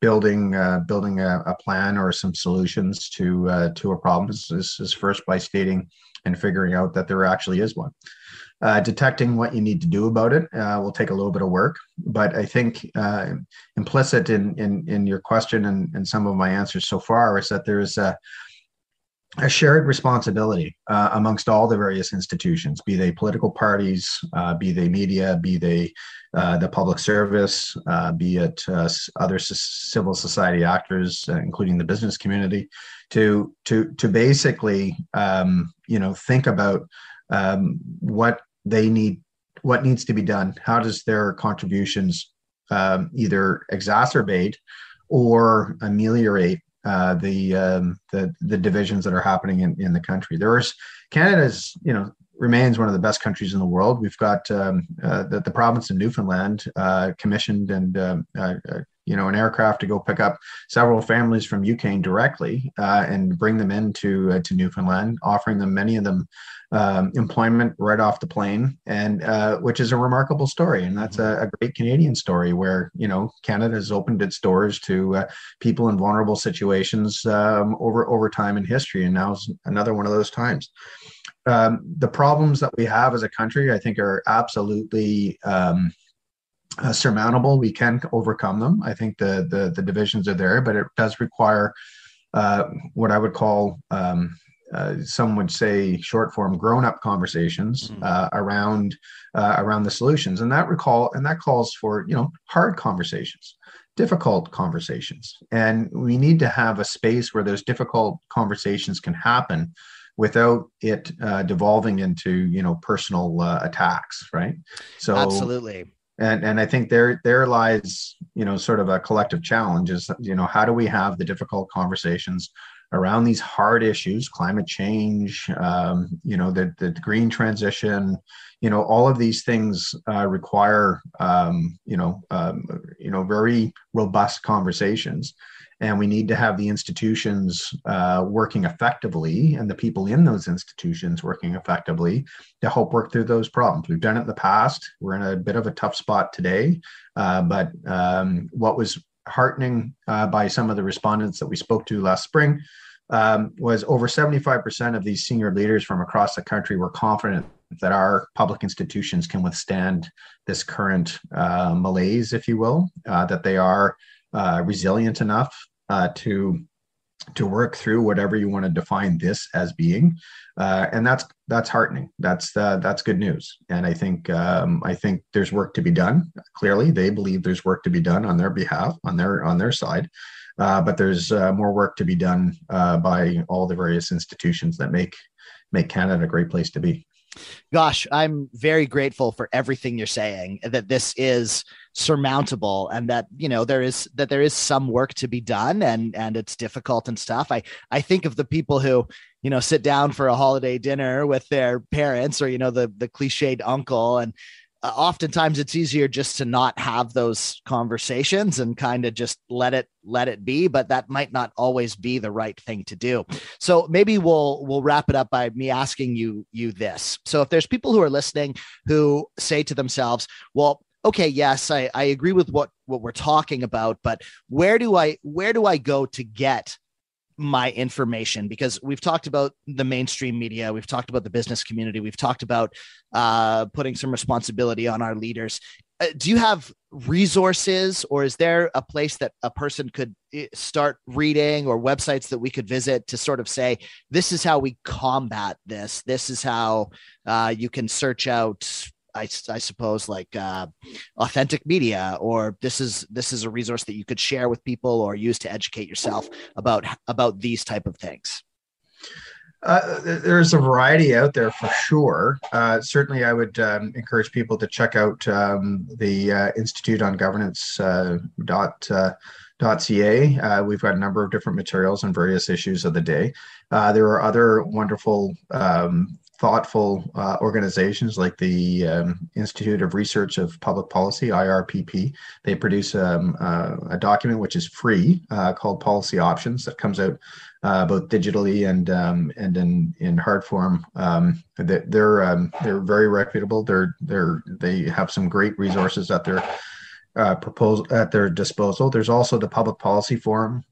building uh, building a, a, plan or some solutions to uh, to a problem. This is first by stating and figuring out that there actually is one uh, detecting what you need to do about it uh, will take a little bit of work, but I think uh, implicit in, in in your question and, and some of my answers so far is that there is a, a shared responsibility uh, amongst all the various institutions, be they political parties, uh, be they media, be they uh, the public service, be it other civil society actors, including the business community, to to to basically um, you know think about um, what they need what needs to be done? How does their contributions um, either exacerbate or ameliorate uh, the, um, the the divisions that are happening in, in the country? There's canada's you know remains one of the best countries in the world. We've got um, uh, the, the province of newfoundland uh, commissioned and um, uh, uh, you know, an aircraft to go pick up several families from UK directly uh, and bring them into uh, to Newfoundland, offering them many of them um, employment right off the plane, and uh, which is a remarkable story. And that's a, a, great Canadian story where you know Canada has opened its doors to uh, people in vulnerable situations um, over over time in history, and now is another one of those times. Um, the problems that we have as a country, I think, are absolutely um, uh, surmountable. We can overcome them. I think the, the, the divisions are there, but it does require uh, what I would call um, uh, some would say short form grown up conversations mm. uh, around uh, around the solutions, and that recall and that calls for you know hard conversations, difficult conversations, and we need to have a space where those difficult conversations can happen without it uh, devolving into you know personal uh, attacks right so absolutely and and i think there there lies you know sort of a collective challenge is you know how do we have the difficult conversations around these hard issues climate change um, you know the, the green transition you know all of these things uh, require um, you know um, you know very robust conversations and we need to have the institutions uh, working effectively and the people in those institutions working effectively to help work through those problems. We've done it in the past. We're in a bit of a tough spot today uh, but um, what was heartening uh, by some of the respondents that we spoke to last spring um, was over 75% of these senior leaders from across the country were confident that our public institutions can withstand this current uh, malaise, if you will, uh, that they are uh, resilient enough uh, to to work through whatever you want to define this as being, uh, and that's that's heartening. That's uh, that's good news. And I think um, I think there's work to be done. Clearly, they believe there's work to be done on their behalf, on their on their side. Uh, but there's uh, more work to be done uh, by all the various institutions that make make Canada a great place to be. Gosh, I'm very grateful for everything you're saying. That this is surmountable, and that you know there is that there is some work to be done, and and it's difficult and stuff. I I think of the people who you know sit down for a holiday dinner with their parents, or you know the the cliched uncle, and uh, oftentimes it's easier just to not have those conversations and kind of just let it let it be but that might not always be the right thing to do. So maybe we'll we'll wrap it up by me asking you you this. So if there's people who are listening who say to themselves well okay yes i i agree with what what we're talking about but where do i where do i go to get my information because we've talked about the mainstream media we've talked about the business community we've talked about uh, putting some responsibility on our leaders. Uh, do you have resources or is there a place that a person could eh, start reading or websites that we could visit to sort of say this is how we combat this. This is how uh, you can search out I, I suppose like uh, authentic media or this is this is a resource that you could share with people or use to educate yourself about about these type of things uh, there's a variety out there for sure. Uh, certainly, I would um, encourage people to check out um, the uh, Institute on Governance uh, dot. Uh, .ca. Uh, we've got a number of different materials on various issues of the day. there are other wonderful um, thoughtful uh, organizations like the um, Institute of Research of Public Policy, IRPP. They produce um, uh, a document which is free uh, called Policy Options that comes out uh, both digitally and um, and in in hard form. Um, they're they're, um, they're very reputable. They're they're they have some great resources at their uh, proposal at their disposal. There's also the Public Policy Forum.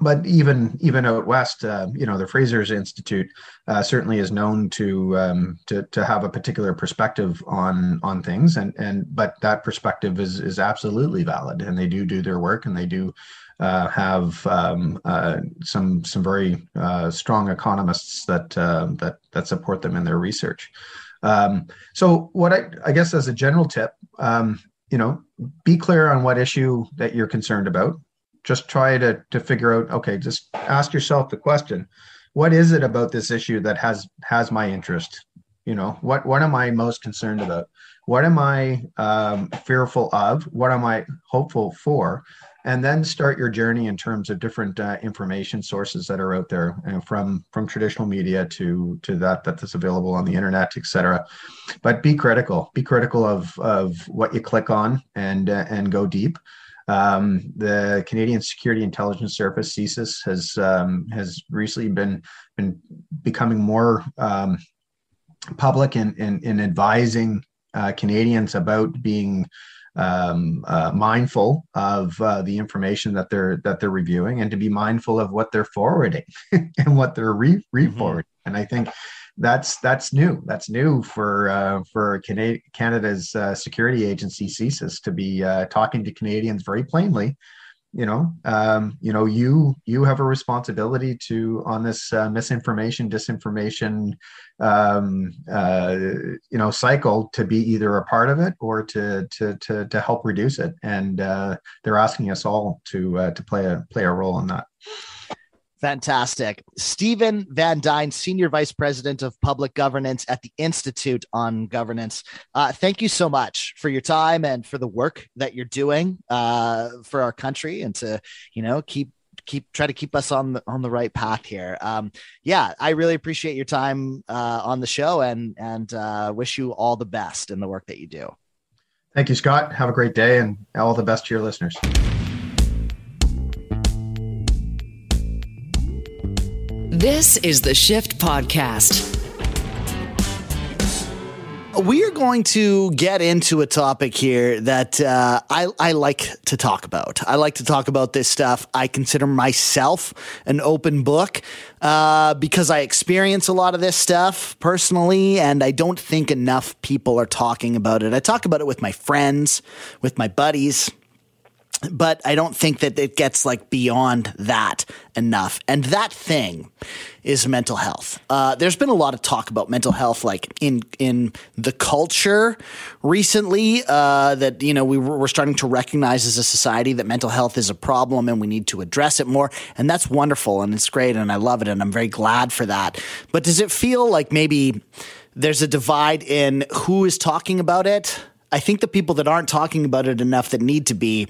But even even out west, uh, you know, the Fraser's Institute uh, certainly is known to, um, to to have a particular perspective on on things, and and but that perspective is is absolutely valid, and they do do their work, and they do uh, have um, uh, some some very uh, strong economists that uh, that that support them in their research. Um, so, what I I guess as a general tip, um, you know, be clear on what issue that you're concerned about just try to to figure out okay just ask yourself the question what is it about this issue that has has my interest? You know what what am i most concerned about? What am i um, fearful of? What am i hopeful for? And then start your journey in terms of different uh, information sources that are out there you know, from from traditional media to to that that is available on the internet etc but be critical. Be critical of of what you click on and uh, and go deep Um, the Canadian Security Intelligence Service (CSIS) has um, has recently been been becoming more um, public in, in, in advising uh, Canadians about being um, uh, mindful of uh, the information that they're that they're reviewing and to be mindful of what they're forwarding and what they're re forwarding. Mm-hmm. And I think that's that's new. That's new for uh, for Canada, Canada's uh, security agency CSIS to be uh, talking to Canadians very plainly. You know um, you know you you have a responsibility to on this uh, misinformation disinformation um, uh, you know cycle to be either a part of it or to to to, to help reduce it. And uh, they're asking us all to to play a play a role in that Fantastic. Stephen Van Dine, Senior Vice President of Public Governance at the Institute on Governance. Uh, thank you so much for your time and for the work that you're doing uh, for our country and to, you know, keep keep try to keep us on the on the right path here. Um, yeah, I really appreciate your time uh, on the show and and uh, wish you all the best in the work that you do. Thank you, Scott. Have a great day and all the best to your listeners. This is the Shift Podcast. We are going to get into a topic here that uh, I, I like to talk about. I like to talk about this stuff. I consider myself an open book uh, because I experience a lot of this stuff personally, and I don't think enough people are talking about it. I talk about it with my friends, with my buddies, but I don't think that it gets like beyond that enough. And that thing is mental health. Uh, there's been a lot of talk about mental health, like in in the culture recently. Uh, that you know we we're starting to recognize as a society that mental health is a problem and we need to address it more. And that's wonderful and it's great and I love it and I'm very glad for that. But does it feel like maybe there's a divide in who is talking about it? I think the people that aren't talking about it enough that need to be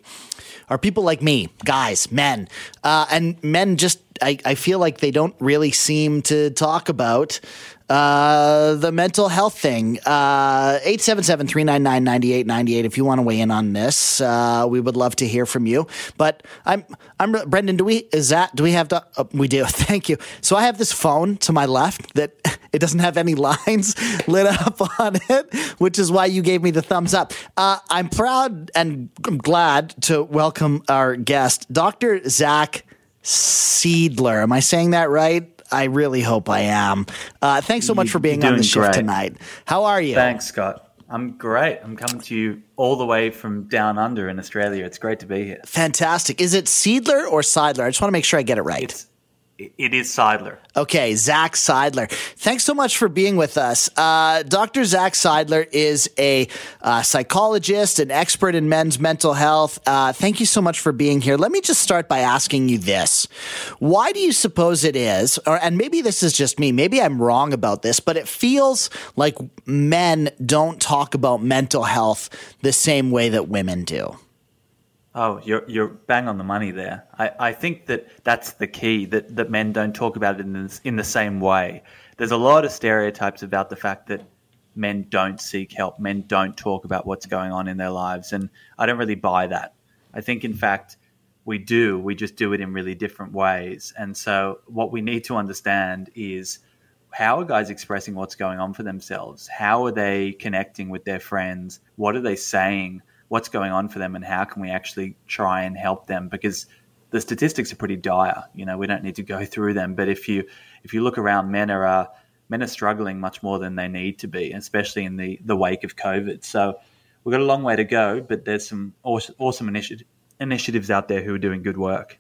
are people like me, guys, men. Uh, and men just, I, I feel like they don't really seem to talk about uh, the mental health thing. Uh, 877-399-9898 if you want to weigh in on this. Uh, we would love to hear from you. But I'm I'm Brendan, do we is that do we have to oh, we do. Thank you. So I have this phone to my left that it doesn't have any lines lit up on it, which is why you gave me the thumbs up. Uh, I'm proud and I'm glad to welcome our guest, Dr. Zac Seidler. Am I saying that right? I really hope I am. Uh, thanks so much for being on the show tonight. How are you? Thanks, Scott. I'm great. I'm coming to you all the way from down under in Australia. It's great to be here. Fantastic. Is it Seedler or Seidler? I just want to make sure I get it right. It's, it is Seidler. Okay, Zac Seidler. Thanks so much for being with us. Uh, Dr. Zac Seidler is a uh, psychologist, an expert in men's mental health. Uh, thank you so much for being here. Let me just start by asking you this. Why do you suppose it is, or, and maybe this is just me, maybe I'm wrong about this, but it feels like men don't talk about mental health the same way that women do? Oh, you're you're bang on the money there. I, I think that that's the key that, that men don't talk about it in the, in the same way. There's a lot of stereotypes about the fact that men don't seek help, men don't talk about what's going on in their lives, and I don't really buy that. I think, in fact, we do. We just do it in really different ways. And so, what we need to understand is how are guys expressing what's going on for themselves? How are they connecting with their friends? What are they saying? What's going on for them and how can we actually try and help them because the statistics are pretty dire. You know, we don't need to go through them, but if you if you look around, men are uh, men are struggling much more than they need to be, especially in the the wake of COVID. So we've got a long way to go, but there's some awesome, awesome initiative, initiatives out there who are doing good work.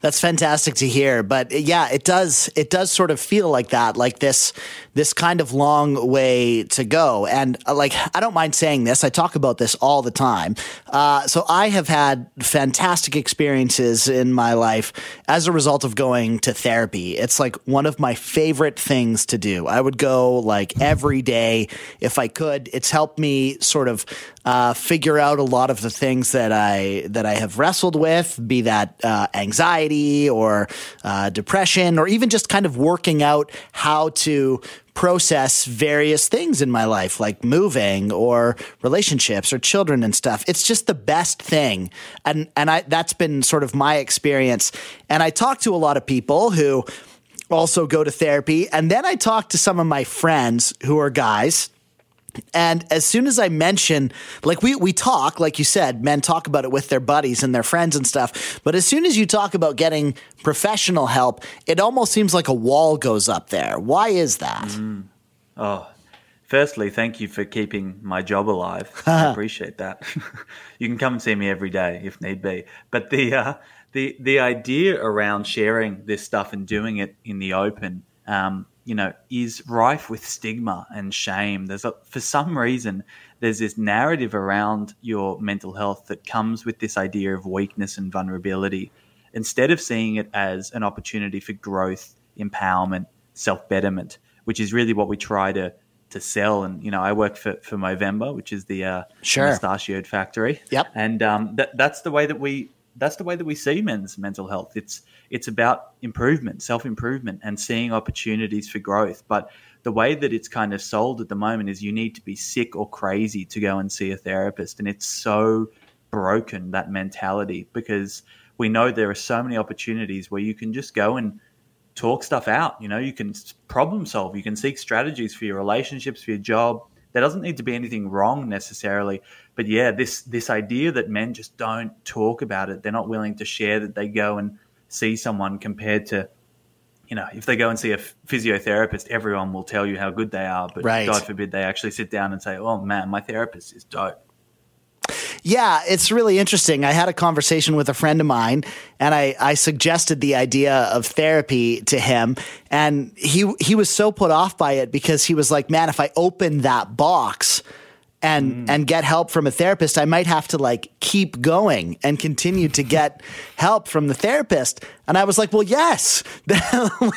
That's fantastic to hear. But yeah, it does it does sort of feel like that, like this this kind of long way to go. And uh, like I don't mind saying this, I talk about this all the time. Uh, so I have had fantastic experiences in my life as a result of going to therapy. It's like one of my favorite things to do. I would go like every day if I could. It's helped me sort of uh, figure out a lot of the things that I that I have wrestled with, be that uh, anxiety or uh, depression, or even just kind of working out how to process various things in my life, like moving or relationships or children and stuff. It's just the best thing, and and I that's been sort of my experience. And I talk to a lot of people who also go to therapy, and then I talk to some of my friends who are guys and as soon as I mention, like we we talk, like you said, men talk about it with their buddies and their friends and stuff. But as soon as you talk about getting professional help, it almost seems like a wall goes up there. Why is that? Mm. Oh, firstly, thank you for keeping my job alive. I appreciate that. you can come and see me every day if need be. But the uh, the the idea around sharing this stuff and doing it in the open. Um, you know, is rife with stigma and shame. There's a, for some reason, there's this narrative around your mental health that comes with this idea of weakness and vulnerability. Instead of seeing it as an opportunity for growth, empowerment, self betterment, which is really what we try to to sell. And you know, I work for for Movember, which is the uh, sure. mustachioed factory. Yep. And um, that, that's the way that we that's the way that we see men's mental health. It's it's about improvement, self improvement, and seeing opportunities for growth. But the way that it's kind of sold at the moment is you need to be sick or crazy to go and see a therapist, and it's so broken that mentality because we know there are so many opportunities where you can just go and talk stuff out. You know, you can problem solve, you can seek strategies for your relationships, for your job. There doesn't need to be anything wrong necessarily, but yeah, this this idea that men just don't talk about it, they're not willing to share that they go and see someone compared to you know, if they go and see a physiotherapist, everyone will tell you how good they are. But right. God forbid they actually sit down and say, "Oh man, my therapist is dope." Yeah, it's really interesting. I had a conversation with a friend of mine, and I, I suggested the idea of therapy to him, and he he was so put off by it because he was like, "Man, if I open that box." And mm. and get help from a therapist, I might have to like keep going and continue to get help from the therapist. And I was like, well, yes,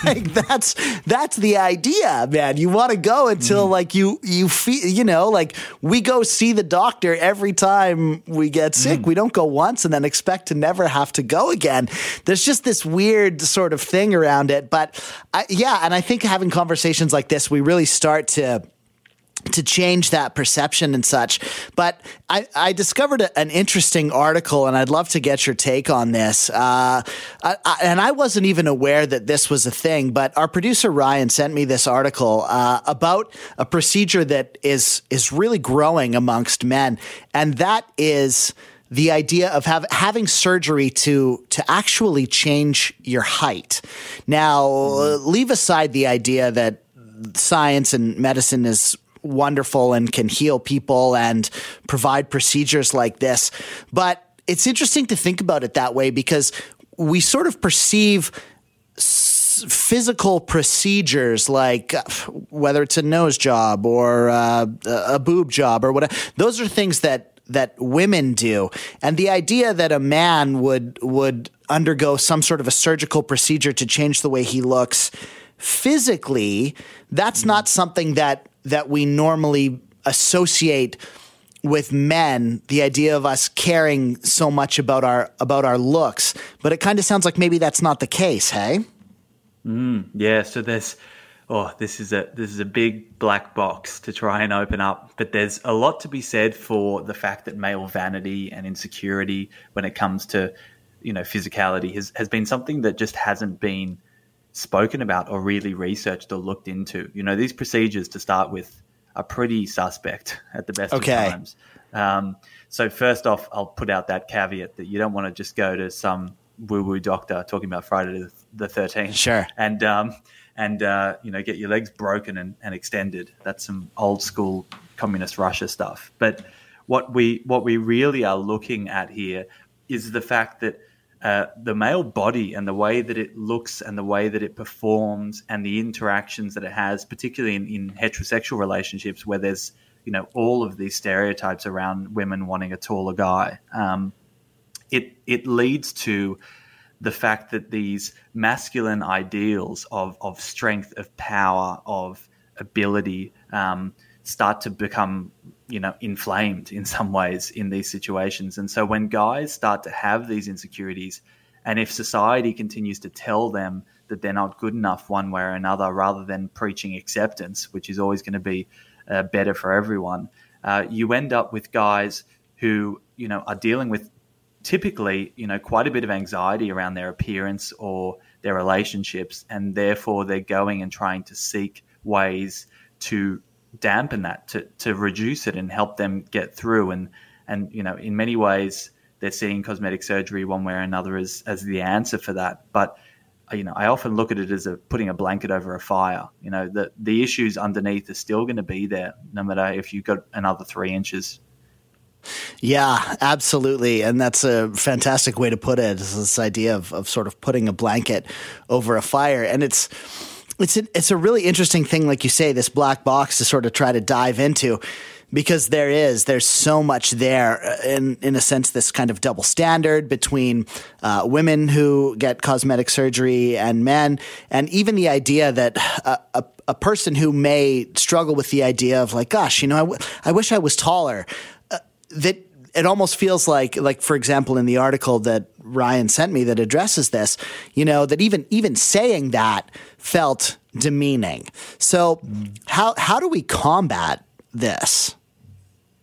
like that's that's the idea, man. You want to go until mm. like you you feel, you know, like we go see the doctor every time we get sick. Mm. We don't go once and then expect to never have to go again. There's just this weird sort of thing around it. But I, yeah, and I think having conversations like this, we really start to to change that perception and such. But I, I discovered a, an interesting article, and I'd love to get your take on this. Uh, I, I, and I wasn't even aware that this was a thing, but our producer Ryan sent me this article uh, about a procedure that is is really growing amongst men, and that is the idea of have, having surgery to to actually change your height. Now, mm-hmm. leave aside the idea that science and medicine is wonderful and can heal people and provide procedures like this. But it's interesting to think about it that way because we sort of perceive physical procedures like uh, whether it's a nose job or uh, a boob job or whatever those are things that that women do and the idea that a man would would undergo some sort of a surgical procedure to change the way he looks physically that's not something that that we normally associate with men the idea of us caring so much about our about our looks. But it kind of sounds like maybe that's not the case hey? Mm, yeah so there's oh this is a this is a big black box to try and open up but there's a lot to be said for the fact that male vanity and insecurity when it comes to you know physicality has, has been something that just hasn't been spoken about or really researched or looked into. You know, these procedures to start with are pretty suspect at the best okay. of times. Um, so first off, I'll put out that caveat that you don't want to just go to some woo-woo doctor talking about Friday the Thirteenth, sure, and um, and uh, you know get your legs broken and, and extended. That's some old school communist Russia stuff. But what we what we really are looking at here is the fact that uh, the male body and the way that it looks and the way that it performs and the interactions that it has, particularly in, in heterosexual relationships where there's you know all of these stereotypes around women wanting a taller guy. Um, it it leads to the fact that these masculine ideals of of strength, of power, of ability um, start to become you know, inflamed in some ways in these situations. And so when guys start to have these insecurities, and if society continues to tell them that they're not good enough one way or another, rather than preaching acceptance, which is always going to be uh, better for everyone, uh, you end up with guys who you know are dealing with typically you know quite a bit of anxiety around their appearance or their relationships, and therefore they're going and trying to seek ways to dampen that, to to reduce it, and help them get through. And and you know in many ways they're seeing cosmetic surgery one way or another as as the answer for that, but uh, you know, I often look at it as a putting a blanket over a fire. You know, the the issues underneath are still going to be there, no matter if you've got another three inches. Yeah, absolutely. And that's a fantastic way to put it. Is this idea of, of sort of putting a blanket over a fire. And it's it's a, it's a really interesting thing, like you say, this black box to sort of try to dive into because there is there's so much there uh, in in a sense this kind of double standard between uh, women who get cosmetic surgery and men and even the idea that a, a, a, person who may struggle with the idea of like gosh you know I, w- I wish I was taller uh, that it almost feels like like for example in the article that Ryan sent me that addresses this you know that even even saying that felt demeaning so how how do we combat this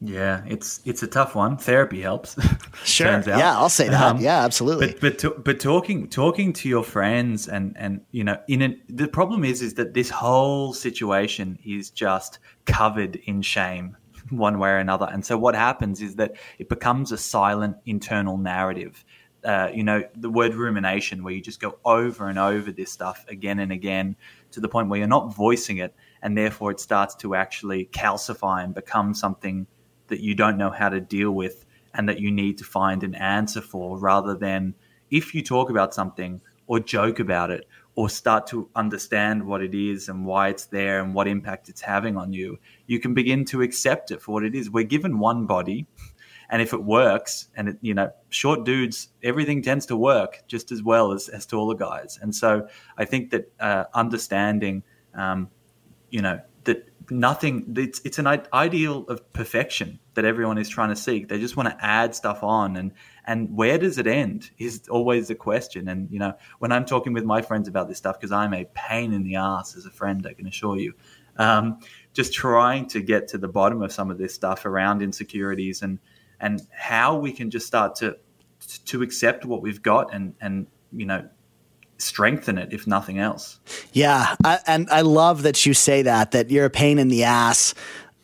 yeah, it's it's a tough one. Therapy helps. Sure. yeah, I'll say that. Um, yeah, absolutely. But but, to, but talking talking to your friends and and you know in an, the problem is is that this whole situation is just covered in shame one way or another. And so what happens is that it becomes a silent internal narrative. Uh, you know, the word rumination, where you just go over and over this stuff again and again to the point where you're not voicing it, and therefore it starts to actually calcify and become something that you don't know how to deal with and that you need to find an answer for rather than if you talk about something or joke about it or start to understand what it is and why it's there and what impact it's having on you, you can begin to accept it for what it is. We're given one body, and if it works, and it, you know, short dudes, everything tends to work just as well as, as taller guys. And so I think that uh, understanding, um, you know, that nothing it's it's an ideal of perfection that everyone is trying to seek. They just want to add stuff on. And and where does it end is always the question. And you know when i'm talking with my friends about this stuff because i'm a pain in the ass as a friend i can assure you um, just trying to get to the bottom of some of this stuff around insecurities and and how we can just start to to accept what we've got and and you know strengthen it if nothing else. Yeah, I, and I love that you say that that you're a pain in the ass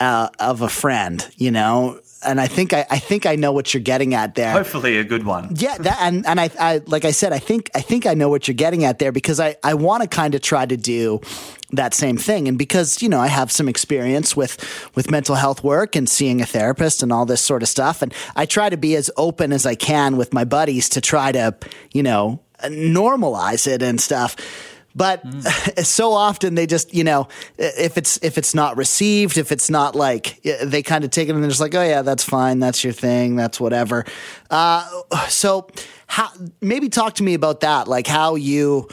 uh, of a friend, you know. And I think I, I think I know what you're getting at there. Hopefully, a good one. Yeah, that, and and I, I like I said, I think I think I know what you're getting at there because I I want to kind of try to do that same thing and because you know I have some experience with with mental health work and seeing a therapist and all this sort of stuff and I try to be as open as I can with my buddies to try to you know normalize it and stuff but mm. so often they just you know if it's if it's not received if it's not like they kind of take it and they're just like oh yeah that's fine that's your thing that's whatever uh, so how maybe talk to me about that like how you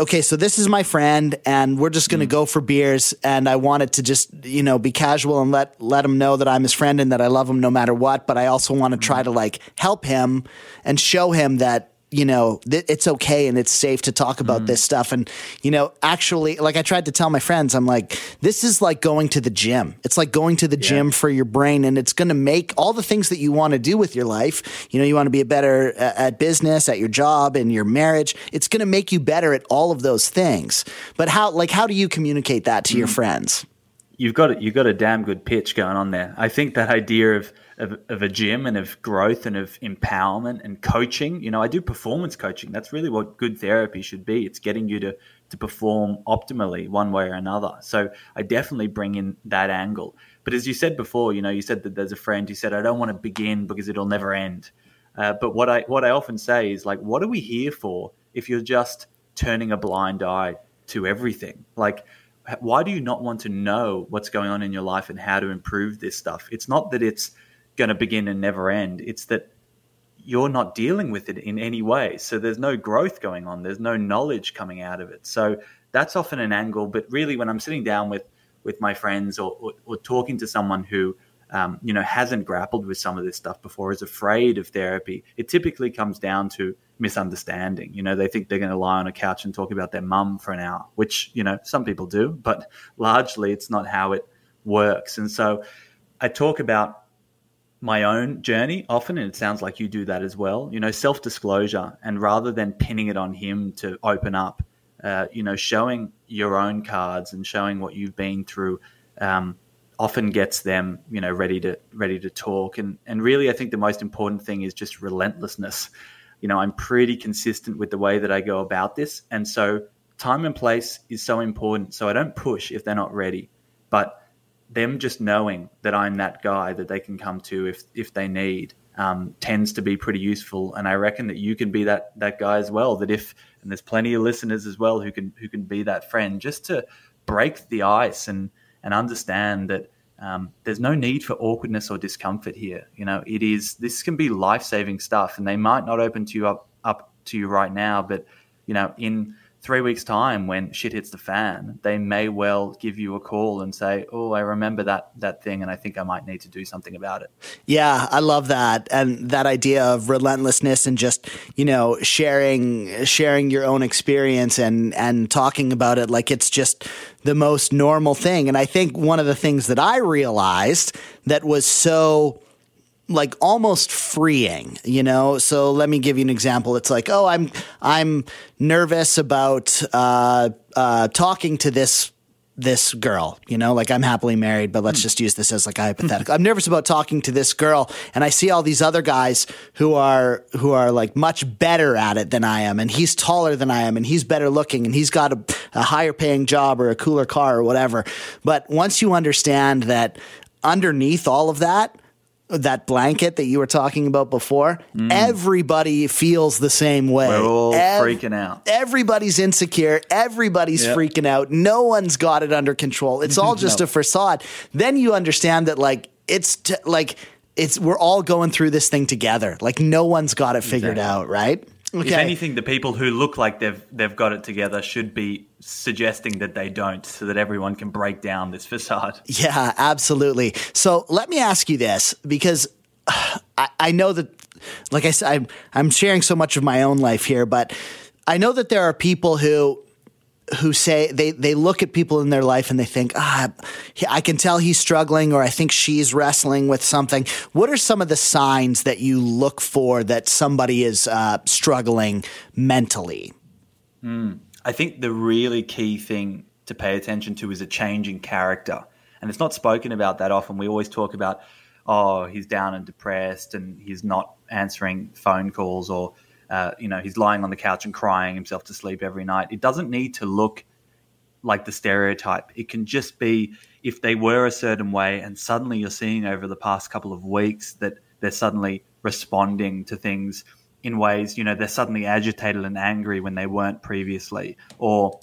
okay, so this is my friend, and we're just going to mm. go for beers. And I wanted to just, you know, be casual and let let him know that I'm his friend and that I love him no matter what. But I also want to try mm. to like help him and show him that you know, th- it's okay and it's safe to talk about mm. this stuff. And, you know, actually, like I tried to tell my friends, I'm like, this is like going to the gym. It's like going to the yeah. gym for your brain and it's going to make all the things that you want to do with your life. You know, you want to be a better uh, at business, at your job, in your marriage. It's going to make you better at all of those things. But how, like, how do you communicate that to mm. your friends? You've got it. You've got a damn good pitch going on there. I think that idea of, of, of, a gym and of growth and of empowerment and coaching. You know, I do performance coaching. That's really what good therapy should be. It's getting you to to perform optimally one way or another. So I definitely bring in that angle. But as you said before, you know, you said that there's a friend who said, "I don't want to begin because it'll never end." Uh, but what I what I often say is like, what are we here for if you're just turning a blind eye to everything? Like why do you not want to know what's going on in your life and how to improve this stuff? It's not that it's going to begin and never end. It's that you're not dealing with it in any way. So there's no growth going on. There's no knowledge coming out of it. So that's often an angle. But really, when I'm sitting down with with my friends or, or, or talking to someone who um, you know, hasn't grappled with some of this stuff before, is afraid of therapy, it typically comes down to misunderstanding. You know, they think they're going to lie on a couch and talk about their mum for an hour, which, you know, some people do, but largely it's not how it works. And so I talk about my own journey often, and it sounds like you do that as well, you know, self disclosure. And rather than pinning it on him to open up, uh, you know, showing your own cards and showing what you've been through. Um, often gets them, you know, ready to ready to talk. And and really, I think the most important thing is just relentlessness. You know, I'm pretty consistent with the way that I go about this, and so time and place is so important. So I don't push if they're not ready, but them just knowing that I'm that guy that they can come to if if they need um, tends to be pretty useful. And I reckon that you can be that that guy as well. That if and there's plenty of listeners as well who can who can be that friend just to break the ice and and understand that um, there's no need for awkwardness or discomfort here. You know, it is this can be life saving stuff, and they might not open to you up up to you right now, but you know, in three weeks' time, when shit hits the fan, they may well give you a call and say, "Oh, I remember that that thing, and I think I might need to do something about it." Yeah, I love that, and that idea of relentlessness and just you know sharing sharing your own experience and and talking about it like it's just the most normal thing. And I think one of the things that I realized that was so like almost freeing, you know. So let me give you an example. It's like, oh, I'm I'm nervous about uh, uh, talking to this this girl, you know, like I'm happily married, but let's just use this as like a hypothetical. I'm nervous about talking to this girl and I see all these other guys who are who are like much better at it than I am and he's taller than I am and he's better looking and he's got a, a higher paying job or a cooler car or whatever. But once you understand that underneath all of that that blanket that you were talking about before, everybody feels the same way. We're all Ev- freaking out. Everybody's insecure. Everybody's Yep. freaking out. No one's got it under control. It's all just No. a facade. Then you understand that like it's t- like it's we're all going through this thing together. Like no one's got it figured Exactly. out, right? If anything, the people who look like they've they've got it together should be suggesting that they don't, so that everyone can break down this facade. Yeah, absolutely. So let me ask you this because I, I know that, like I said, I'm, I'm sharing so much of my own life here, but I know that there are people who who say they they look at people in their life and they think ah I can tell he's struggling or I think she's wrestling with something. What are some of the signs that you look for that somebody is uh, struggling mentally? Mm. I think the really key thing to pay attention to is a change in character. And it's not spoken about that often. We always talk about, oh, he's down and depressed and he's not answering phone calls or, uh, you know, he's lying on the couch and crying himself to sleep every night. It doesn't need to look like the stereotype. It can just be if they were a certain way and suddenly you're seeing over the past couple of weeks that they're suddenly responding to things in ways, you know, they're suddenly agitated and angry when they weren't previously, or,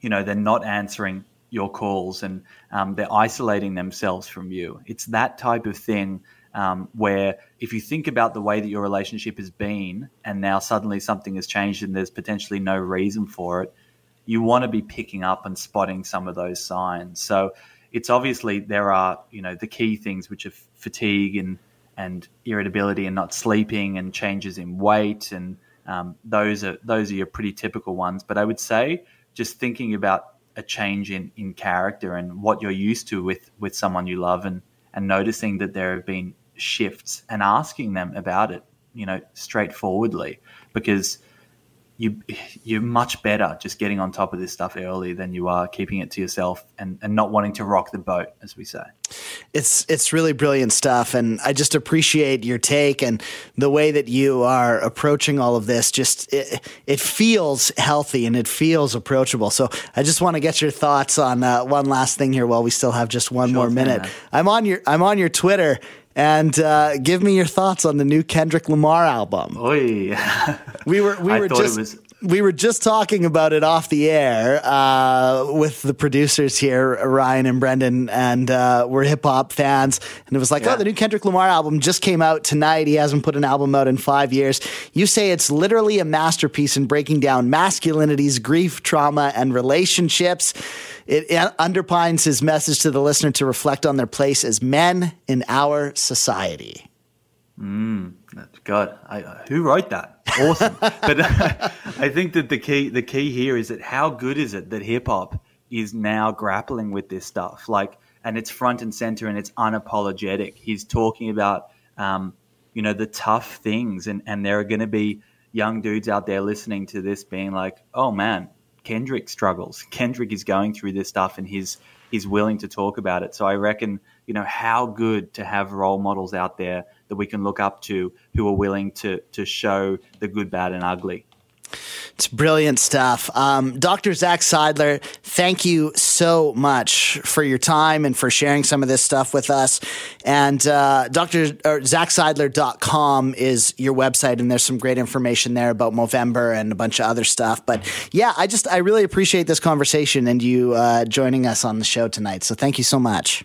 you know, they're not answering your calls and um, they're isolating themselves from you. It's that type of thing um, where if you think about the way that your relationship has been and now suddenly something has changed and there's potentially no reason for it, you want to be picking up and spotting some of those signs. So it's obviously there are, you know, the key things which are fatigue and and irritability and not sleeping and changes in weight and um, those are those are your pretty typical ones. But I would say just thinking about a change in, in character and what you're used to with with someone you love and and noticing that there have been shifts and asking them about it, you know, straightforwardly because you you're much better just getting on top of this stuff early than you are keeping it to yourself and, and not wanting to rock the boat, as we say. It's it's really brilliant stuff, and I just appreciate your take and the way that you are approaching all of this. Just it, it feels healthy and it feels approachable. So I just want to get your thoughts on uh, one last thing here while we still have just one more thing, minute. I'm on your I'm on your Twitter. And uh, give me your thoughts on the new Kendrick Lamar album. Oy. we were we I were just it was we were just talking about it off the air uh, with the producers here, Ryan and Brendan, and uh, we're hip hop fans. And it was like, Yeah. oh, the new Kendrick Lamar album just came out tonight. He hasn't put an album out in five years. You say it's literally a masterpiece in breaking down masculinities, grief, trauma, and relationships. It underpins his message to the listener to reflect on their place as men in our society. Mm, God, I, who wrote that? Awesome. but I think that the key the key here is that how good is it that hip hop is now grappling with this stuff? Like, and it's front and center and it's unapologetic. He's talking about, um, you know, the tough things, and and there are going to be young dudes out there listening to this, being like, oh man, Kendrick struggles. Kendrick is going through this stuff, and he's he's willing to talk about it. So I reckon, you know, how good to have role models out there that we can look up to who are willing to to show the good, bad, and ugly. It's brilliant stuff. Um, Dr. Zac Seidler, thank you so much for your time and for sharing some of this stuff with us. And uh, Dr. Or ZacSeidler.com is your website, and there's some great information there about Movember and a bunch of other stuff. But yeah, I just, I really appreciate this conversation and you uh, joining us on the show tonight. So thank you so much.